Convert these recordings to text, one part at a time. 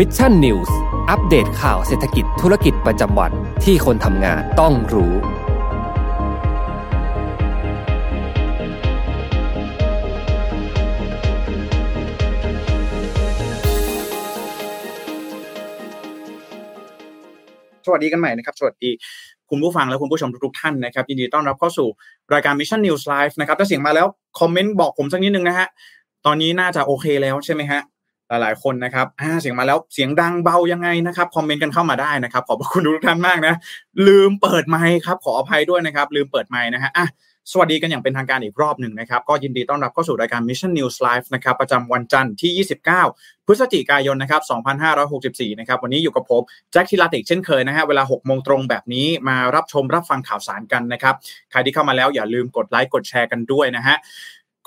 Mission News อัปเดตข่าวเศรษฐกิจธุรกิจประจำวันที่คนทำงานต้องรู้ สวัสดีกันใหม่นะครับ สวัสดีคุณผู้ฟังและคุณผู้ชมทุกๆท่านนะครับยินดีต้อนรับเข้าสู่รายการ Mission News Live นะครับถ้าเสียงมาแล้ว คอมเมนต์บอกผมสักนิดนึงนะฮะตอนนี้น่าจะโอเคแล้วใช่ไหมฮะ หลายๆ คนนะครับอ่าเสียงมาแล้วเสียงดังเบายังไงนะครับคอมเมนต์กันเข้ามาได้นะครับ ขอบพระคุณทุกท่านมากนะ ลืมเปิดไมค์ครับ ขออภัยด้วยนะครับ ลืมเปิดไมค์นะฮะอะสวัสดีกันอย่างเป็นทางการอีกรอบหนึ่งนะครับ ก็ยินดีต้อนรับเข้าสู่รายการ Mission News Live นะครับประจำวันจันทร์ที่ 29 พฤศจิกายนนะครับ 2564 นะครับ วันนี้อยู่กับผมแจ็คทิลาติกเช่นเคยนะฮะเวลา 6 โมงตรงแบบนี้มารับชมรับฟังข่าวสารกันนะครับ ใครที่เข้ามาแล้วอย่าลืมกดไลค์กดแชร์กันด้วยนะฮะ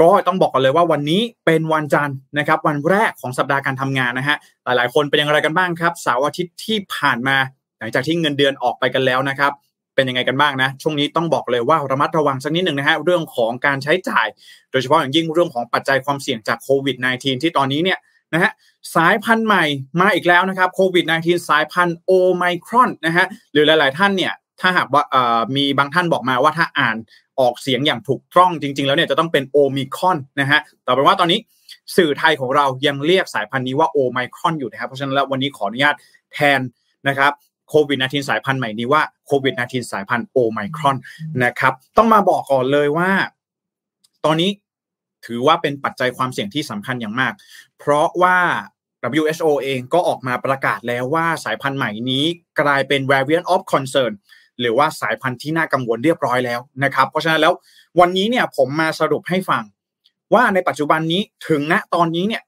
ก็ต้องบอกกันเลยว่าวันนี้เป็นวันจันทร์นะครับวันแรกของสัปดาห์การทำงานนะฮะหลายๆ คนเป็นอย่างไรกันบ้างครับเสาร์อาทิตย์ที่ผ่านมา หลังจากที่เงินเดือนออกไปกันแล้วนะครับเป็นยังไงกันบ้างนะช่วงนี้ต้องบอกเลยว่าระมัดระวังสักนิดหนึ่งนะฮะเรื่องของการใช้จ่าย โดยเฉพาะอย่างยิ่งเรื่องของปัจจัยความเสี่ยงจากโควิด -19 ที่ตอนนี้เนี่ยนะฮะสายพันธุ์ใหม่มาอีกแล้วนะครับโควิด -19 สายพันธุ์โอไมครอนนะฮะหรือหลาย ๆ ท่านเนี่ย ถ้าหากว่ามีบางท่านบอกมาว่าถ้าอ่านออกเสียงอย่างถูกต้องจริง ๆ แล้วเนี่ยจะต้องเป็นโอมิครอนนะฮะแต่เป็นว่าตอนนี้สื่อไทยของเรายังเรียกสายพันธุ์นี้ว่าโอไมครอนอยู่นะครับเพราะฉะนั้นแล้ววันนี้ขออนุญาตแทนนะครับโควิด -19 สายพันธุ์ใหม่นี้ว่าโควิด -19 สายพันธุ์โอไมครอนนะครับ ต้องมาบอกก่อนเลยว่า ตอนนี้ถือว่าเป็นปัจจัยความเสี่ยงที่สำคัญอย่างมาก เพราะว่า WHO เองก็ออกมาประกาศแล้วว่าสายพันธุ์ใหม่นี้กลายเป็น variant of concern หรือว่าสายพันธุ์ที่น่ากังวลเรียบร้อยแล้วนะครับ เพราะฉะนั้นแล้ววันนี้เนี่ยผมมาสรุปให้ฟัง ว่าในปัจจุบันนี้ถึงณตอนนี้เนี่ย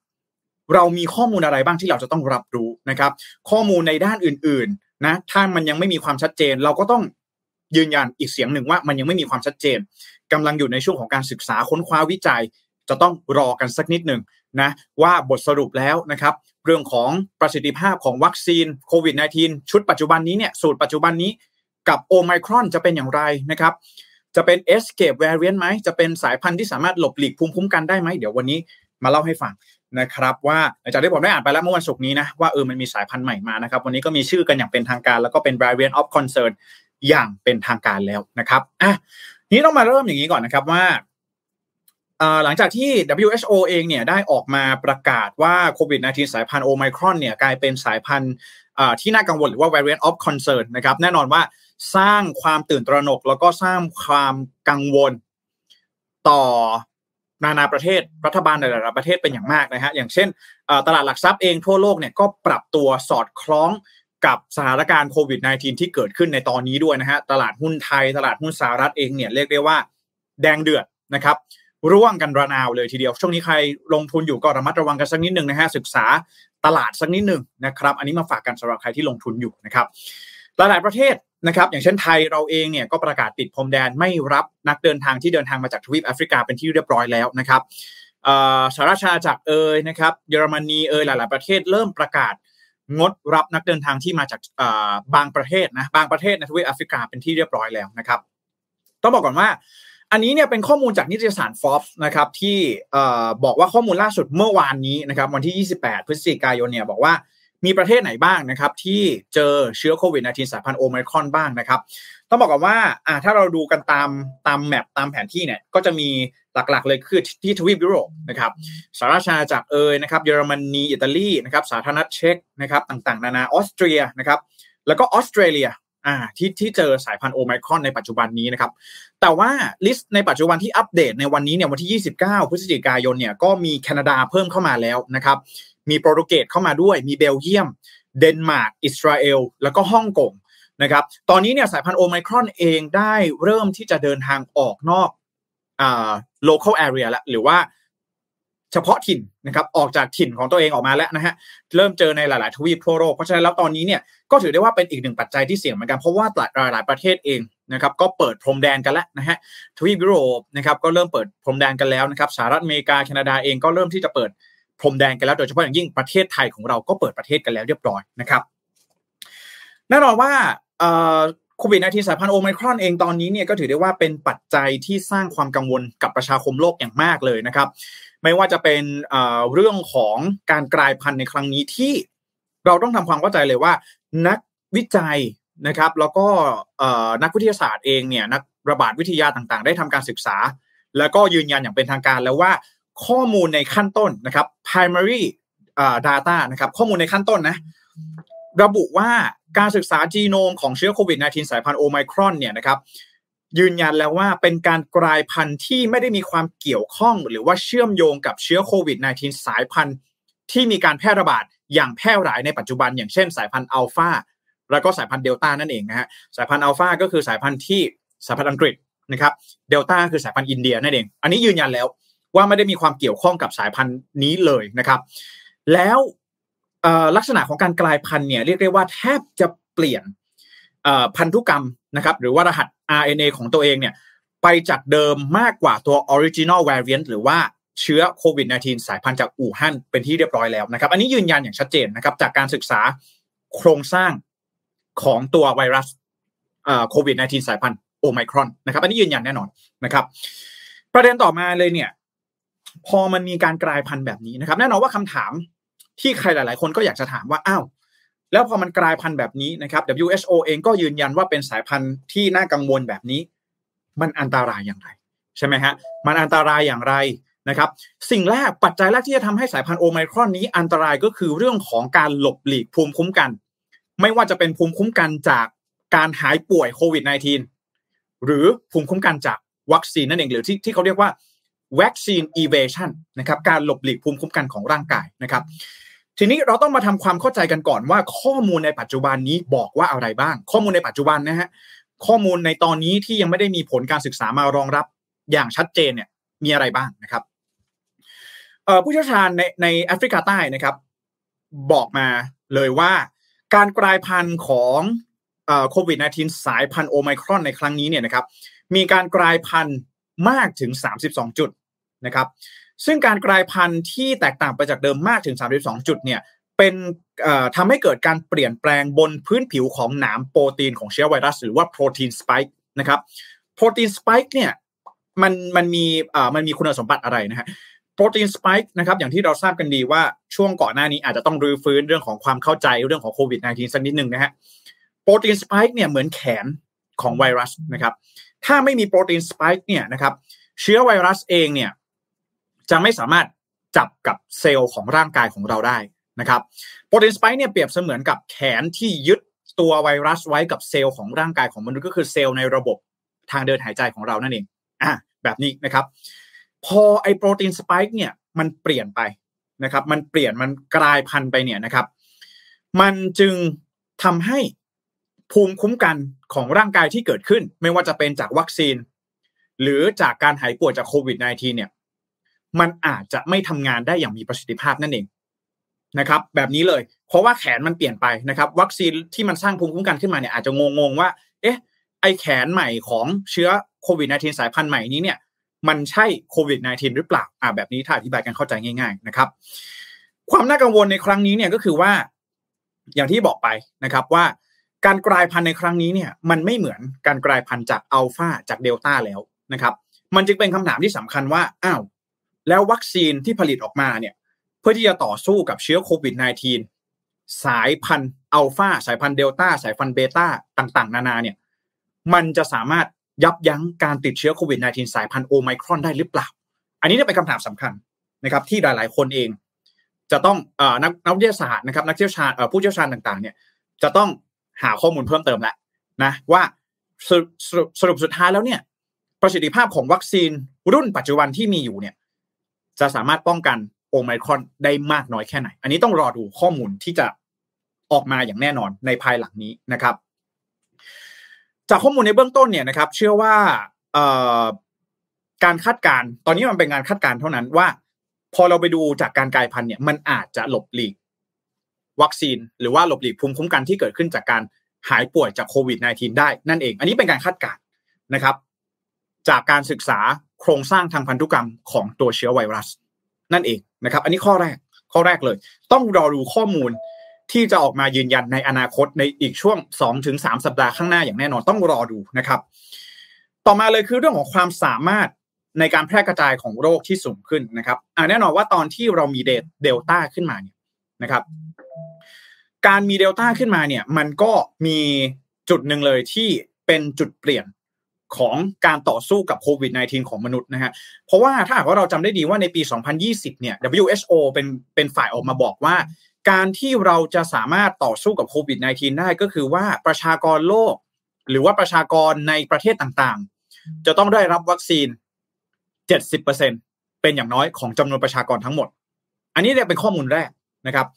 เรามีข้อมูลอะไรบ้างที่เราจะต้องรับรู้นะครับ ข้อมูลในด้านอื่นๆนะถ้ามันยังไม่มีความชัดเจน เราก็ต้องยืนยันอีกเสียงหนึ่งว่ามันยังไม่มีความชัดเจนกำลังอยู่ในช่วงของการศึกษาค้นคว้าวิจัย จะต้องรอกันสักนิดหนึ่งนะว่าบทสรุปแล้วนะครับ เรื่องของประสิทธิภาพของวัคซีนโควิด -19 ชุดปัจจุบันนี้เนี่ยสูตรปัจจุบันนี้ กับโอไมครอนจะเป็นอย่างไรนะครับ จะเป็น escape variant ไหม จะเป็นสายพันธุ์ที่สามารถหลบหลีกภูมิคุ้มกันได้ไหม เดี๋ยววันนี้มาเล่าให้ฟังนะครับ ว่าหลังจากที่ผมได้อ่านไปแล้วเมื่อวันศุกร์นี้นะว่าเออมันมีสายพันธุ์ใหม่มานะครับ วันนี้ก็มีชื่อกันอย่างเป็นทางการ แล้วก็เป็น variant of concern อย่างเป็นทางการแล้วนะครับอะนี้ต้องมาเริ่มอย่างนี้ก่อนนะครับว่าหลังจากที่ WHO เองเนี่ยได้ออกมาประกาศว่าโควิด -19 สายพันธุ์โอไมครอนเนี่ยกลายเป็นสายพันธุ์ที่น่ากังวลหรือว่า variant of concern นะครับแน่นอนว่า สร้างความตื่นตระหนก แล้วก็สร้างความกังวล ต่อนานาประเทศรัฐบาลในหลายประเทศเป็นอย่างมากนะฮะอย่างเช่นตลาดหลักทรัพย์เองทั่วโลกเนี่ยก็ปรับตัวสอดคล้องกับสถานการณ์โควิด -19 ที่เกิดขึ้นในตอนนี้ด้วยนะฮะตลาดหุ้นไทย ตลาดหุ้นสหรัฐเองเนี่ยเรียกได้ว่าแดงเดือดนะครับร่วงกันระนาวเลยทีเดียว ช่วงนี้ใครลงทุนอยู่ก็ระมัดระวังกันสักนิดหนึ่งนะฮะศึกษาตลาดสักนิดหนึ่งนะครับ อันนี้มาฝากกันสำหรับใครที่ลงทุนอยู่นะครับหลายๆประเทศ นะครับอย่างเช่นไทยเราเองเนี่ยก็ประกาศปิดพรมแดนไม่รับนักเดินทางที่เดินทางมาจากทวีปแอฟริกาเป็นที่เรียบร้อยแล้วนะครับสหราชอาณาจักรเอยนะครับเยอรมนีเอยหลาย ๆ ประเทศเริ่มประกาศงดรับนักเดินทางที่มาจากบางประเทศนะบางประเทศในทวีปแอฟริกาเป็นที่เรียบร้อยแล้วนะครับ ต้องบอกก่อนว่า อันนี้เนี่ยเป็นข้อมูลจากนิตยสาร Forbes นะครับที่บอกว่าข้อมูลล่าสุดเมื่อวานนี้นะครับ วันที่ 28 พฤศจิกายนเนี่ยบอกว่า มีประเทศไหนบ้างนะครับที่เจอเชื้อโควิด -19 สายพันธุ์โอไมครอนบ้างนะครับต้องบอกก่อนว่าอ่าถ้าเราดูกันตามตามแมปตามแผนที่เนี่ยก็จะมีหลักๆ เลยคือที่ทวีปยุโรปนะครับสหราชอาณาจักรเอยนะครับเยอรมนีอิตาลีนะครับสาธารณรัฐเช็กนะครับต่างๆ นานาออสเตรียนะครับแล้วก็ออสเตรเลียอ่าที่ที่เจอสายพันธุ์โอไมครอนในปัจจุบันนี้นะครับ แต่ว่า list ในปัจจุบันที่อัปเดตในวันนี้เนี่ยวันที่ 29 พฤศจิกายนเนี่ยก็มีแคนาดาเพิ่มเข้ามาแล้วนะครับ มีโปรตุเกสเข้ามาด้วย มีเบลเยียม เดนมาร์ก อิสราเอล แล้วก็ฮ่องกงนะครับ ตอนนี้เนี่ยสายพันธุ์โอไมครอนเองได้เริ่มที่จะเดินทางออกนอกอ่า local area แล้วหรือว่าเฉพาะถิ่นนะครับออกจากถิ่นของตัวเองออกมาแล้วนะฮะเริ่มเจอในหลาย ๆ ทวีปทั่วโลกเพราะฉะนั้นแล้วตอนนี้เนี่ยก็ถือได้ว่าเป็นอีกหนึ่งปัจจัยที่เสี่ยงเหมือนกันเพราะว่าหลายหลายประเทศเองนะครับก็เปิดพรมแดนกันแล้วนะฮะทวีปยุโรปนะครับก็เริ่มเปิดพรมแดนกันแล้วนะครับสหรัฐอเมริกาแคนาดาเองก็เริ่มที่จะเปิด พรมแดนกันแล้วโดยเฉพาะอย่างยิ่งประเทศไทยของเราก็เปิดประเทศกันแล้วเรียบร้อยนะครับแน่นอนว่าโควิด -19 สายพันธุ์โอไมครอนเองตอนนี้เนี่ยก็ถือได้ว่าเป็นปัจจัยที่สร้างความกังวลกับประชาคมโลกอย่างมากเลยนะครับ ไม่ว่าจะเป็นเรื่องของการกลายพันธุ์ในครั้งนี้ที่เราต้องทำความเข้าใจเลยว่า นักวิจัยนะครับ แล้วก็นักวิทยาศาสตร์เองเนี่ยนักระบาดวิทยาต่างๆ ได้ทำการศึกษา แล้วก็ยืนยันอย่างเป็นทางการแล้วว่า ข้อมูลในขั้นต้นนะครับ primary data นะครับ ข้อมูลในขั้นต้นนะ ระบุว่าการศึกษาจีโนมของเชื้อโควิด -19 สายพันธุ์โอไมครอนเนี่ยนะครับ ยืนยันแล้วว่าเป็นการกลายพันธุ์ที่ไม่ได้มีความเกี่ยวข้อง หรือว่าเชื่อมโยงกับเชื้อโควิด -19 สายพันธุ์ที่มีการแพร่ระบาดอย่างแพร่หลายในปัจจุบัน อย่างเช่นสายพันธุ์อัลฟาแล้วก็สายพันธุ์เดลต้านั่นเองนะฮะสายพันธุ์อัลฟาก็คือสายพันธุ์ที่สายพันธุ์อังกฤษนะครับเดลต้าคือสายพันธุ์อินเดียนั่นเอง อันนี้ยืนยันแล้ว ว่าไม่ได้มีความเกี่ยวข้องกับสายพันธุ์นี้เลยนะครับ แล้วลักษณะของการกลายพันธุ์เนี่ยเรียกได้ว่าแทบจะเปลี่ยนพันธุกรรมนะครับ หรือว่ารหัส RNA ของตัวเองเนี่ยไปจากเดิมมากกว่าตัว original variant หรือว่าเชื้อโควิด -19 สายพันธุ์จากอู่ฮั่นเป็นที่เรียบร้อยแล้วนะครับ อันนี้ยืนยันอย่างชัดเจนนะครับ จากการศึกษาโครงสร้างของตัวไวรัสโควิด -19 สายพันธุ์โอไมครอนนะครับ อันนี้ยืนยันแน่นอนนะครับ ประเด็นต่อมาเลยเนี่ย พอมันมีการกลายพันธุ์แบบนี้นะครับ แน่นอนว่าคำถามที่ใครหลาย ๆ คนก็อยากจะถามว่าอ้าวแล้วพอมันกลายพันธุ์แบบนี้นะครับ WHO เองก็ยืนยันว่าเป็นสายพันธุ์ที่น่ากังวลแบบนี้ มันอันตรายอย่างไร ใช่ไหมฮะมันอันตรายอย่างไรนะครับ สิ่งแรกปัจจัยแรกที่จะทำให้สายพันธุ์โอไมครอนนี้อันตรายก็คือเรื่องของการหลบหลีกภูมิคุ้มกัน ไม่ว่าจะเป็นภูมิคุ้มกันจากการหายป่วยโควิด -19 หรือภูมิคุ้มกันจากวัคซีนนั่นเองหรือที่ที่เขาเรียกว่า วัคซีนอีเวชันนะครับการหลบหลีกภูมิคุ้มกันของร่างกายนะครับ ทีนี้เราต้องมาทำความเข้าใจกันก่อนว่า ข้อมูลในปัจจุบันนี้บอกว่าอะไรบ้าง ข้อมูลในปัจจุบันนะฮะข้อมูลในตอนนี้ที่ยังไม่ได้มีผลการศึกษามารองรับอย่างชัดเจนเนี่ยมีอะไรบ้างนะครับผู้เชี่ยวชาญในในแอฟริกาใต้นะครับ บอกมาเลยว่า การกลายพันธุ์ของโควิด -19 สายพันธุ์โอไมครอนในครั้งนี้เนี่ยนะครับมีการกลายพันธุ์มากถึง 32 จุด นะครับซึ่งการกลายพันธุ์ที่แตกต่างไปจากเดิมมากถึง 32 จุดเนี่ยเป็นทำให้เกิดการเปลี่ยนแปลงบนพื้นผิวของหนามโปรตีนของเชื้อไวรัส หรือว่าโปรตีนสไปค์นะครับโปรตีนสไปค์เนี่ยมันมันมีมันมีคุณสมบัติอะไรนะฮะโปรตีนสไปค์นะครับอย่างที่เราทราบกันดีว่าช่วงก่อนหน้านี้อาจจะต้องรื้อฟื้นเรื่องของความเข้าใจเรื่องของโควิด -19 สักนิดหนึ่งนะฮะโปรตีนสไปค์เนี่ยเหมือนแขนของไวรัสนะครับถ้าไม่มีโปรตีนสไปค์เนี่ยนะครับเชื้อไวรัสเองเนี่ย จะไม่สามารถจับกับเซลล์ของร่างกายของเราได้นะครับโปรตีนสไปค์เนี่ยเปรียบเสมือนกับแขนที่ยึดตัวไวรัสไว้กับเซลล์ของร่างกายของมนุษย์ก็คือเซลล์ในระบบทางเดินหายใจของเรานั่นเองอะแบบนี้นะครับ พอไอโปรตีนสไปค์เนี่ยมันเปลี่ยนไปนะครับ มันเปลี่ยนมันกลายพันธุ์ไปเนี่ยนะครับ มันจึงทำให้ภูมิคุ้มกันของร่างกายที่เกิดขึ้น ไม่ว่าจะเป็นจากวัคซีน หรือจากการหายป่วยจากโควิด -19 เนี่ย มันอาจจะไม่ทำงานได้อย่างมีประสิทธิภาพนั่นเองนะครับ แบบนี้เลย เพราะว่าแขนมันเปลี่ยนไปนะครับ วัคซีนที่มันสร้างภูมิคุ้มกันขึ้นมาเนี่ยอาจจะงงๆว่า เอ๊ะ ไอแขนใหม่ของเชื้อโควิด -19 สายพันธุ์ใหม่นี้เนี่ย มันใช่โควิด -19 หรือเปล่าอ่าแบบนี้ถ้าอธิบายกันเข้าใจง่าย ๆ นะครับ ความน่ากังวลในครั้งนี้เนี่ยก็คือว่า อย่างที่บอกไปนะครับว่าการกลายพันธุ์ในครั้งนี้เนี่ย มันไม่เหมือนการกลายพันธุ์จากอัลฟาจากเดลต้าแล้วนะครับ มันจึงเป็นคำถามที่สำคัญว่าอ้าว แล้ววัคซีนที่ผลิตออกมาเนี่ยเพื่อที่จะต่อสู้กับเชื้อโควิด -19 สายพันธุ์อัลฟาสายพันธุ์เดลต้าสายพันธุ์เบต้าต่างๆ นานาเนี่ยมันจะสามารถยับยั้งการติดเชื้อโควิด -19 สายพันธุ์โอไมครอนได้หรือเปล่า อันนี้เป็นคำถามสำคัญนะครับที่หลายๆ คนเอง จะต้องอนักนักวิทยาศาสตร์นะครับนักเชี่ยวชาญผู้เชี่ยวชาญต่างๆเนี่ยจะต้องหาข้อมูลเพิ่มเติมแหละนะว่าสรุปสรุปสุดท้ายแล้วเนี่ยประสิทธิภาพของวัคซีนรุ่นปัจจุบันที่มีอยู่เนี่ย จะสามารถป้องกันโอไมครอนได้มากน้อยแค่ไหน อันนี้ต้องรอดูข้อมูลที่จะออกมาอย่างแน่นอนในภายหลังนี้นะครับ จากข้อมูลในเบื้องต้นเนี่ยนะครับ เชื่อว่าการคาดการตอนนี้มันเป็นงานคาดการเท่านั้นว่า พอเราไปดูจากการกลายพันธุ์เนี่ยมันอาจจะหลบหลีกวัคซีน หรือว่าหลบหลีกภูมิคุ้มกันที่เกิดขึ้นจากการหายป่วยจากโควิด -19 ได้นั่นเอง อันนี้เป็นการคาดการณ์นะครับ จากการศึกษา โครงสร้างทางพันธุกรรมของตัวเชื้อไวรัส นั่นเองนะครับ อันนี้ข้อแรกข้อแรกเลย ต้องรอดูข้อมูลที่จะออกมายืนยันในอนาคตในอีกช่วง 2-3ถึงสัปดาห์ข้างหน้าอย่างแน่นอนต้องรอดูนะครับ ต่อมาเลยคือเรื่องของความสามารถในการแพร่กระจายของโรคที่สูงขึ้นนะครับอ่าแน่นอนว่าตอนที่เรามีเดลต้าขึ้นมาเนี่ยนะครับ การมีเดลต้าขึ้นมาเนี่ย มันก็มีจุดหนึ่งเลยที่เป็นจุดเปลี่ยน ของการต่อสู้กับโควิด -19 ของมนุษย์นะฮะ เพราะว่าถ้าหากว่าเราจำได้ดีว่าในปี 2020 เนี่ย WHO เป็นเป็นฝ่ายออกมาบอกว่า การที่เราจะสามารถต่อสู้กับโควิด -19 ได้ก็คือว่าประชากรโลก หรือว่าประชากรในประเทศต่างๆ จะต้องได้รับวัคซีน 70%เป็นอย่างน้อยของจำนวนประชากรทั้งหมด อันนี้เนี่ยเป็นข้อมูลแรกนะครับ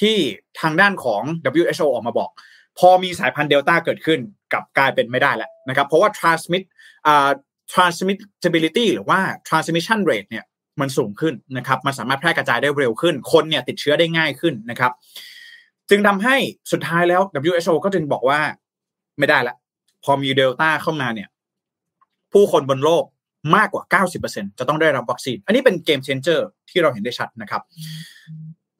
ที่ทางด้านของ WHO ออกมาบอก พอมีสายพันธุ์เดลต้าเกิดขึ้น กับกลายเป็นไม่ได้แล้วนะครับ เพราะว่า transmit อ่า transmissibility หรือว่า transmission rate เนี่ยมันสูงขึ้นนะครับ มันสามารถแพร่กระจายได้เร็วขึ้น คนเนี่ยติดเชื้อได้ง่ายขึ้นนะครับ จึงทำให้สุดท้ายแล้ว WHO ก็จึงบอกว่าไม่ได้ละพอมีเดลต้าเข้ามาเนี่ย ผู้คนบนโลกมากกว่า 90%จะต้องได้รับวัคซีน อันนี้เป็นเกมเชนเจอร์ที่เราเห็นได้ชัดนะครับ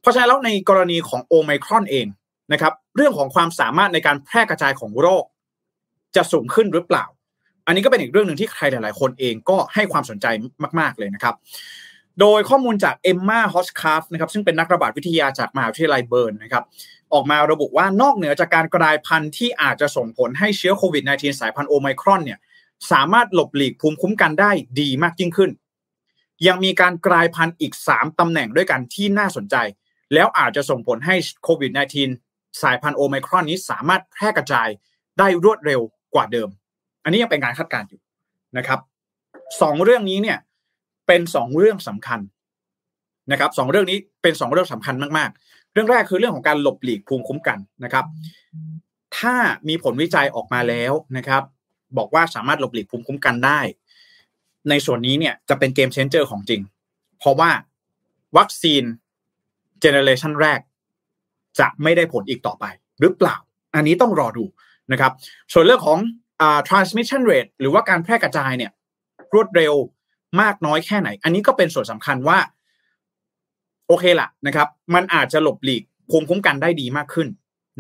เพราะฉะนั้นแล้วในกรณีของโอไมครอนเองนะครับ เรื่องของความสามารถในการแพร่กระจายของโรค จะสูงขึ้นหรือเปล่า อันนี้ก็เป็นอีกเรื่องหนึ่งที่ใครหลาย ๆ คนเองก็ให้ความสนใจมาก ๆ เลยนะครับ โดยข้อมูลจาก Emma Hodcroft นะครับซึ่งเป็นนักระบาดวิทยาจากมหาวิทยาลัยเบิร์นนะครับออกมาระบุว่านอกเหนือจากการกลายพันธุ์ที่อาจจะส่งผลให้เชื้อโควิด -19 สายพันธุ์โอไมครอนเนี่ยสามารถหลบหลีกภูมิคุ้มกันได้ดีมากยิ่งขึ้น ยังมีการกลายพันธุ์อีก 3 ตำแหน่งด้วยกันที่น่าสนใจ แล้วอาจจะส่งผลให้โควิด -19 สายพันธุ์โอไมครอนนี้สามารถแพร่กระจายได้รวดเร็ว กว่าเดิม อันนี้ยังเป็นการคาดการณ์อยู่นะครับสองเรื่องนี้เนี่ยเป็นสองเรื่องสำคัญนะครับสองเรื่องนี้เป็นสองเรื่องสำคัญมากๆ เรื่องแรกคือเรื่องของการหลบหลีกภูมิคุ้มกันนะครับ ถ้ามีผลวิจัยออกมาแล้วนะครับ บอกว่าสามารถหลบหลีกภูมิคุ้มกันได้ ในส่วนนี้เนี่ยจะเป็น game changer ของจริง เพราะว่าวัคซีน generation แรก จะไม่ได้ผลอีกต่อไป หรือเปล่า อันนี้ต้องรอดู นะครับส่วนเรื่องของอ่า transmission rate หรือว่าการแพร่กระจายเนี่ยรวดเร็วมากน้อยแค่ไหน อันนี้ก็เป็นส่วนสำคัญว่า โอเคละนะครับ มันอาจจะหลบหลีกภูมิคุ้มกันได้ดีมากขึ้น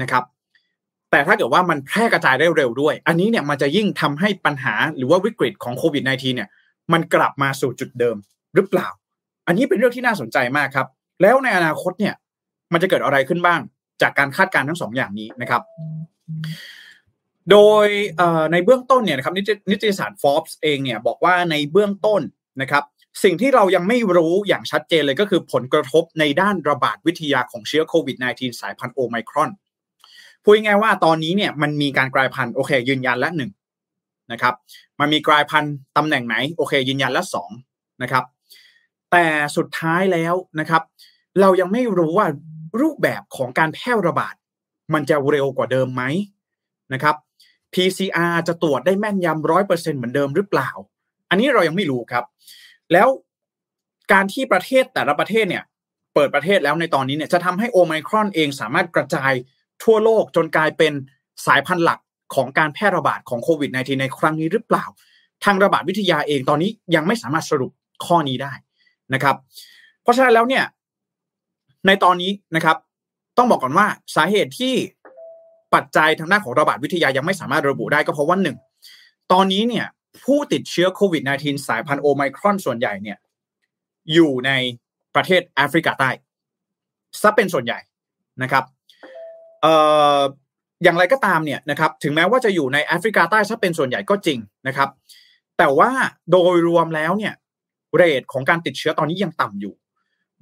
นะครับ แต่ถ้าเกิดว่ามันแพร่กระจายได้เร็วด้วย อันนี้เนี่ยมันจะยิ่งทำให้ปัญหาหรือว่าวิกฤตของโควิด -19 เนี่ย มันกลับมาสู่จุดเดิมหรือเปล่า อันนี้เป็นเรื่องที่น่าสนใจมากครับ แล้วในอนาคตเนี่ย มันจะเกิดอะไรขึ้นบ้าง จากการคาดการณ์ทั้งสองอย่างนี้นะครับ โดยในเบื้องต้นเนี่ยนะครับนิตยสาร Forbes เองเนี่ยบอกว่าในเบื้องต้นนะครับสิ่งที่เรายังไม่รู้อย่างชัดเจนเลยก็คือผลกระทบในด้านระบาดวิทยาของเชื้อโควิด -19 สายพันธุ์โอไมครอนพูดง่ายๆว่าตอนนี้เนี่ยมันมีการกลายพันธุ์โอเคยืนยันละหนึ่งนะครับมันมีกลายพันธุ์ตำแหน่งไหนโอเคยืนยันละสองนะครับแต่สุดท้ายแล้วนะครับเรายังไม่รู้ว่ารูปแบบของการแพร่ระบาด มันจะเร็วกว่าเดิมไหมนะครับ PCR จะตรวจได้แม่นยำร้อยเปอร์เซ็นเหมือนเดิมหรือเปล่า อันนี้เรายังไม่รู้ครับ แล้วการที่ประเทศแต่ละประเทศเนี่ย เปิดประเทศแล้วในตอนนี้เนี่ยจะทำให้โอไมครอนเองสามารถกระจายทั่วโลกจนกลายเป็นสายพันธุ์หลักของการแพร่ระบาดของโควิด -19 ในครั้งนี้หรือเปล่า ทางระบาดวิทยาเองตอนนี้ยังไม่สามารถสรุปข้อนี้ได้นะครับ เพราะฉะนั้นแล้วเนี่ยในตอนนี้นะครับ ต้องบอกก่อนว่าสาเหตุที่ ปัจจัยทางด้านของระบาดวิทยายังไม่สามารถระบุได้ก็เพราะว่าหนึ่งตอนนี้เนี่ยผู้ติดเชื้อโควิด -19 สายพันธุ์โอไมครอนส่วนใหญ่เนี่ยอยู่ในประเทศแอฟริกาใต้ซะเป็นส่วนใหญ่นะครับเอ่ออย่างไรก็ตามเนี่ยนะครับถึงแม้ว่าจะอยู่ในแอฟริกาใต้ซะเป็นส่วนใหญ่ก็จริงนะครับ แต่ว่าโดยรวมแล้วเนี่ยเรทของการติดเชื้อตอนนี้ยังต่ำอยู่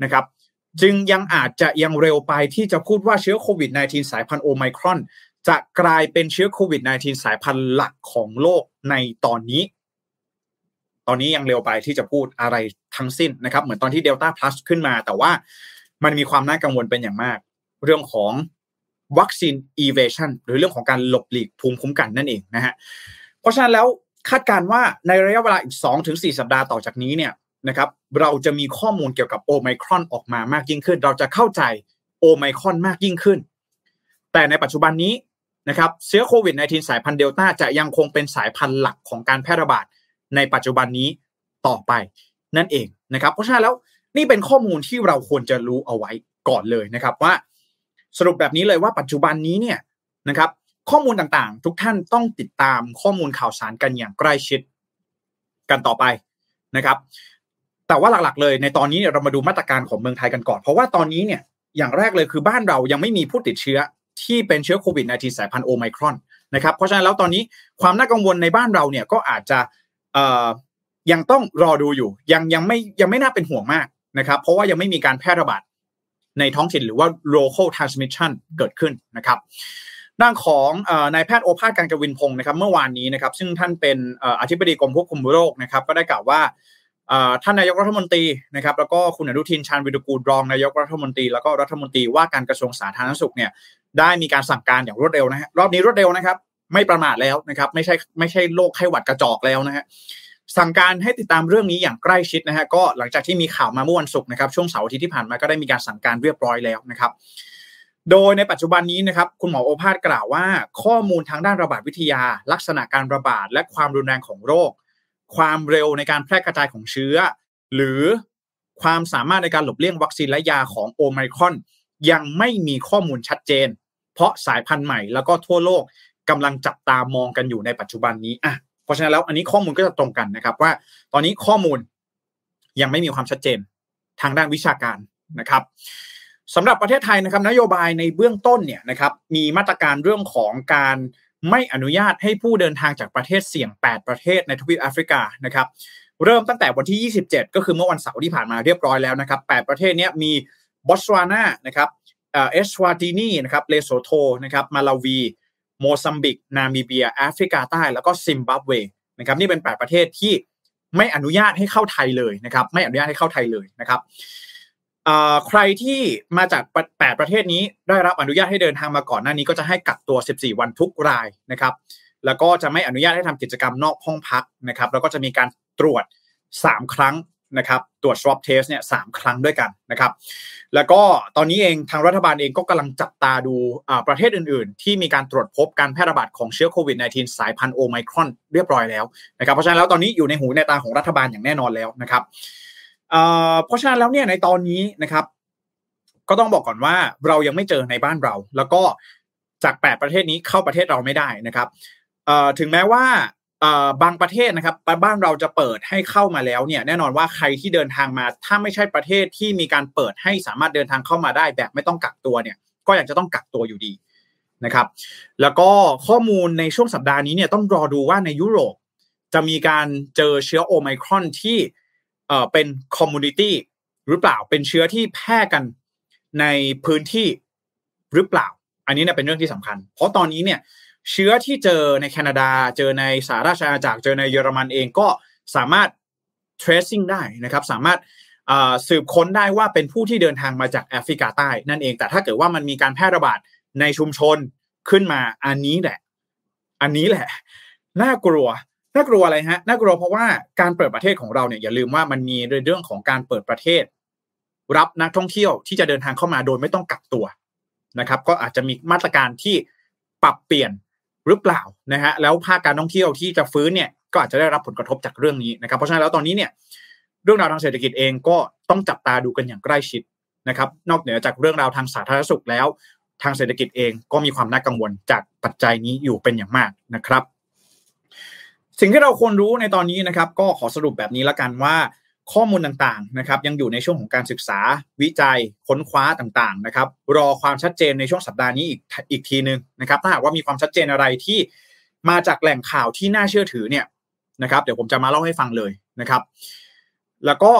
นะครับ จึงยังอาจจะยังเร็วไปที่จะพูดว่าเชื้อโควิด -19 สายพันธุ์โอไมครอน จะกลายเป็นเชื้อโควิด -19 สายพันธุ์หลักของโลกในตอนนี้ ตอนนี้ยังเร็วไปที่จะพูดอะไรทั้งสิ้นนะครับ เหมือนตอนที่เดลต้าพลัสขึ้นมา แต่ว่ามันมีความน่ากังวลเป็นอย่างมาก เรื่องของวัคซีน evasion หรือเรื่องของการหลบหลีกภูมิคุ้มกันนั่นเองนะฮะเพราะฉะนั้นแล้วคาดการว่าในระยะเวลาอีก2ถึง4สัปดาห์ต่อจากนี้เนี่ย นะครับเราจะมีข้อมูลเกี่ยวกับโอไมครอนออกมามากยิ่งขึ้น เราจะเข้าใจโอไมครอนมากยิ่งขึ้น แต่ในปัจจุบันนี้นะครับเชื้อโควิด -19 สายพันธุ์เดลต้าจะยังคงเป็นสายพันธุ์หลักของการแพร่ระบาดในปัจจุบันนี้ต่อไปนั่นเองนะครับเพราะฉะนั้นแล้วนี่เป็นข้อมูลที่เราควรจะรู้เอาไว้ก่อนเลยนะครับว่าสรุปแบบนี้เลยว่าปัจจุบันนี้เนี่ยนะครับข้อมูลต่างๆ ทุกท่านต้องติดตามข้อมูลข่าวสารกันอย่างใกล้ชิดกันต่อไปนะครับ แต่ว่าหลักๆเลยในตอนนี้เนี่ยเรามาดูมาตรการของเมืองไทยกันก่อน เพราะว่าตอนนี้เนี่ยอย่างแรกเลยคือบ้านเรายังไม่มีผู้ติดเชื้อที่เป็นเชื้อโควิด -19 สายพันธุ์โอไมครอนนะครับเพราะฉะนั้นแล้วตอนนี้ความน่ากังวลในบ้านเราเนี่ยก็อาจจะยังต้องรอดูอยู่ ยังยังไม่ยังไม่น่าเป็นห่วงมากนะครับ เพราะว่ายังไม่มีการแพร่ระบาดในท้องถิ่นหรือว่า local transmission เกิดขึ้นนะครับด้านของนายแพทย์โอภาสการกวินพงศ์นะครับ เมื่อวานนี้นะครับ ซึ่งท่านเป็นอธิบดีกรมควบคุมโรคนะครับ ก็ได้กล่าวว่า ท่านนายกรัฐมนตรีนะครับแล้วก็คุณอนุทินชาญวิรุกูลรองนายกรัฐมนตรี แล้วก็รัฐมนตรีว่าการกระทรวงสาธารณสุขเนี่ยได้มีการสั่งการอย่างรวดเร็วนะฮะรอบนี้รวดเร็วนะครับ ไม่ประมาทแล้วนะครับ ไม่ใช่ไม่ใช่โรคไข้หวัดกระจอกแล้วนะฮะสั่งการให้ติดตามเรื่องนี้อย่างใกล้ชิดนะฮะก็หลังจากที่มีข่าวมาเมื่อวันศุกร์นะครับช่วงเสาร์อาทิตย์ที่ผ่านมาก็ได้มีการสั่งการเรียบร้อยแล้วนะครับ โดยในปัจจุบันนี้นะครับคุณหมอโอภาสกล่าวว่า ข้อมูลทางด้านระบาดวิทยา ลักษณะการระบาดและความรุนแรงของโรค ความเร็วในการแพร่กระจายของเชื้อ หรือความสามารถในการหลบเลี่ยงวัคซีนและยาของโอไมครอน ยังไม่มีข้อมูลชัดเจน เพราะสายพันธุ์ใหม่แล้วก็ทั่วโลกกำลังจับตามองกันอยู่ในปัจจุบันนี้อะราะฉะนั้นแล้วอันนี้ข้อมูลก็จะตรงกันนะครับว่า ตอนนี้ข้อมูลยังไม่มีความชัดเจนทางด้านวิชาการนะครับสำหรับประเทศไทยนะครับนโยบายในเบื้องต้นเนี่ยนะครับมีมาตรการเรื่องของการ ไม่อนุญาตให้ผู้เดินทางจากประเทศเสี่ยง 8 ประเทศในทวีปแอฟริกานะครับเริ่มตั้งแต่วันที่ 27 ก็คือเมื่อวันเสาร์ที่ผ่านมาเรียบร้อยแล้วนะครับ8ประเทศนี้มีบอตสวานานะครับเอสวาตินีนะครับเลโซโทนะครับมาลาวีโมซัมบิก นามิเบียแอฟริกาใต้ แล้วก็ซิมบับเวนะครับนี่เป็น 8 ประเทศที่ไม่อนุญาตให้เข้าไทยเลยนะครับไม่อนุญาตให้เข้าไทยเลยนะครับ ใครที่มาจาก 8 ประเทศนี้ได้รับอนุญาตให้เดินทางมาก่อนหน้านี้ก็จะให้กักตัว 14 วันทุกรายนะครับ แล้วก็จะไม่อนุญาตให้ทำกิจกรรมนอกห้องพักนะครับ แล้วก็จะมีการตรวจ 3 ครั้งนะครับตรวจ swab test เนี่ยสครั้งด้วยกันนะครับ แล้วก็ตอนนี้เองทางรัฐบาลเองก็กำลังจับตาดูประเทศอื่น ๆ ที่มีการตรวจพบการแพร่ระบาดของเชื้อโควิด -19 สายพันธุ์โอไมครอนเรียบร้อยแล้วนะครับ เพราะฉะนั้นแล้วตอนนี้อยู่ในหูในตาของรัฐบาลอย่างแน่นอนแล้วนะครับ เพราะฉะนั้นแล้วเนี่ยในตอนนี้นะครับ ก็ต้องบอกก่อนว่าเรายังไม่เจอในบ้านเรา แล้วก็จาก 8 ประเทศนี้เข้าประเทศเราไม่ได้นะครับถึงแม้ว่าบางประเทศนะครับบ้านเราจะเปิดให้เข้ามาแล้วเนี่ยแน่นอนว่าใครที่เดินทางมา ถ้าไม่ใช่ประเทศที่มีการเปิดให้สามารถเดินทางเข้ามาได้แบบไม่ต้องกักตัวเนี่ย ก็ยังจะต้องกักตัวอยู่ดีนะครับ แล้วก็ข้อมูลในช่วงสัปดาห์นี้เนี่ยต้องรอดูว่าในยุโรปจะมีการเจอเชื้อโอไมครอนที่ เอ่อเป็น community หรือเปล่าเป็นเชื้อที่แพร่กันในพื้นที่หรือเปล่า อันนี้เนี่ยเป็นเรื่องที่สำคัญ เพราะตอนนี้เนี่ยเชื้อที่เจอในแคนาดา เจอในสหราชอาณาจักรเจอในเยอรมันเองก็สามารถ tracing ได้นะครับ สามารถสืบค้นได้ว่าเป็นผู้ที่เดินทางมาจากแอฟริกาใต้นั่นเอง แต่ถ้าเกิดว่ามันมีการแพร่ระบาดในชุมชนขึ้นมาอันนี้แหละ อันนี้แหละ น่ากลัว น่ากลัวอะไรฮะน่ากลัวเพราะว่าการเปิดประเทศของเราเนี่ยอย่าลืมว่ามันมีเรื่องของการเปิดประเทศ รับนักท่องเที่ยวที่จะเดินทางเข้ามาโดยไม่ต้องกักตัวนะครับ ก็อาจจะมีมาตรการที่ปรับเปลี่ยนหรือเปล่านะฮะแล้วภาคการท่องเที่ยวที่จะฟื้นเนี่ยก็อาจจะได้รับผลกระทบจากเรื่องนี้นะครับ เพราะฉะนั้นแล้วตอนนี้เนี่ยเรื่องราวทางเศรษฐกิจเองก็ต้องจับตาดูกันอย่างใกล้ชิดนะครับ นอกเหนือจากเรื่องราวทางสาธารณสุขแล้ว ทางเศรษฐกิจเองก็มีความน่ากังวลจากปัจจัยนี้อยู่เป็นอย่างมากนะครับ สิ่งที่เราควรรู้ในตอนนี้นะครับ ก็ขอสรุปแบบนี้ละกันว่าข้อมูลต่างๆนะครับยังอยู่ในช่วงของการศึกษาวิจัยค้นคว้าต่างๆนะครับรอความชัดเจนในช่วงสัปดาห์นี้อีกอีกทีนึงนะครับถ้าหากว่ามีความชัดเจนอะไรที่มาจากแหล่งข่าวที่น่าเชื่อถือเนี่ยนะครับเดี๋ยวผมจะมาเล่าให้ฟังเลยนะครับ แล้วก็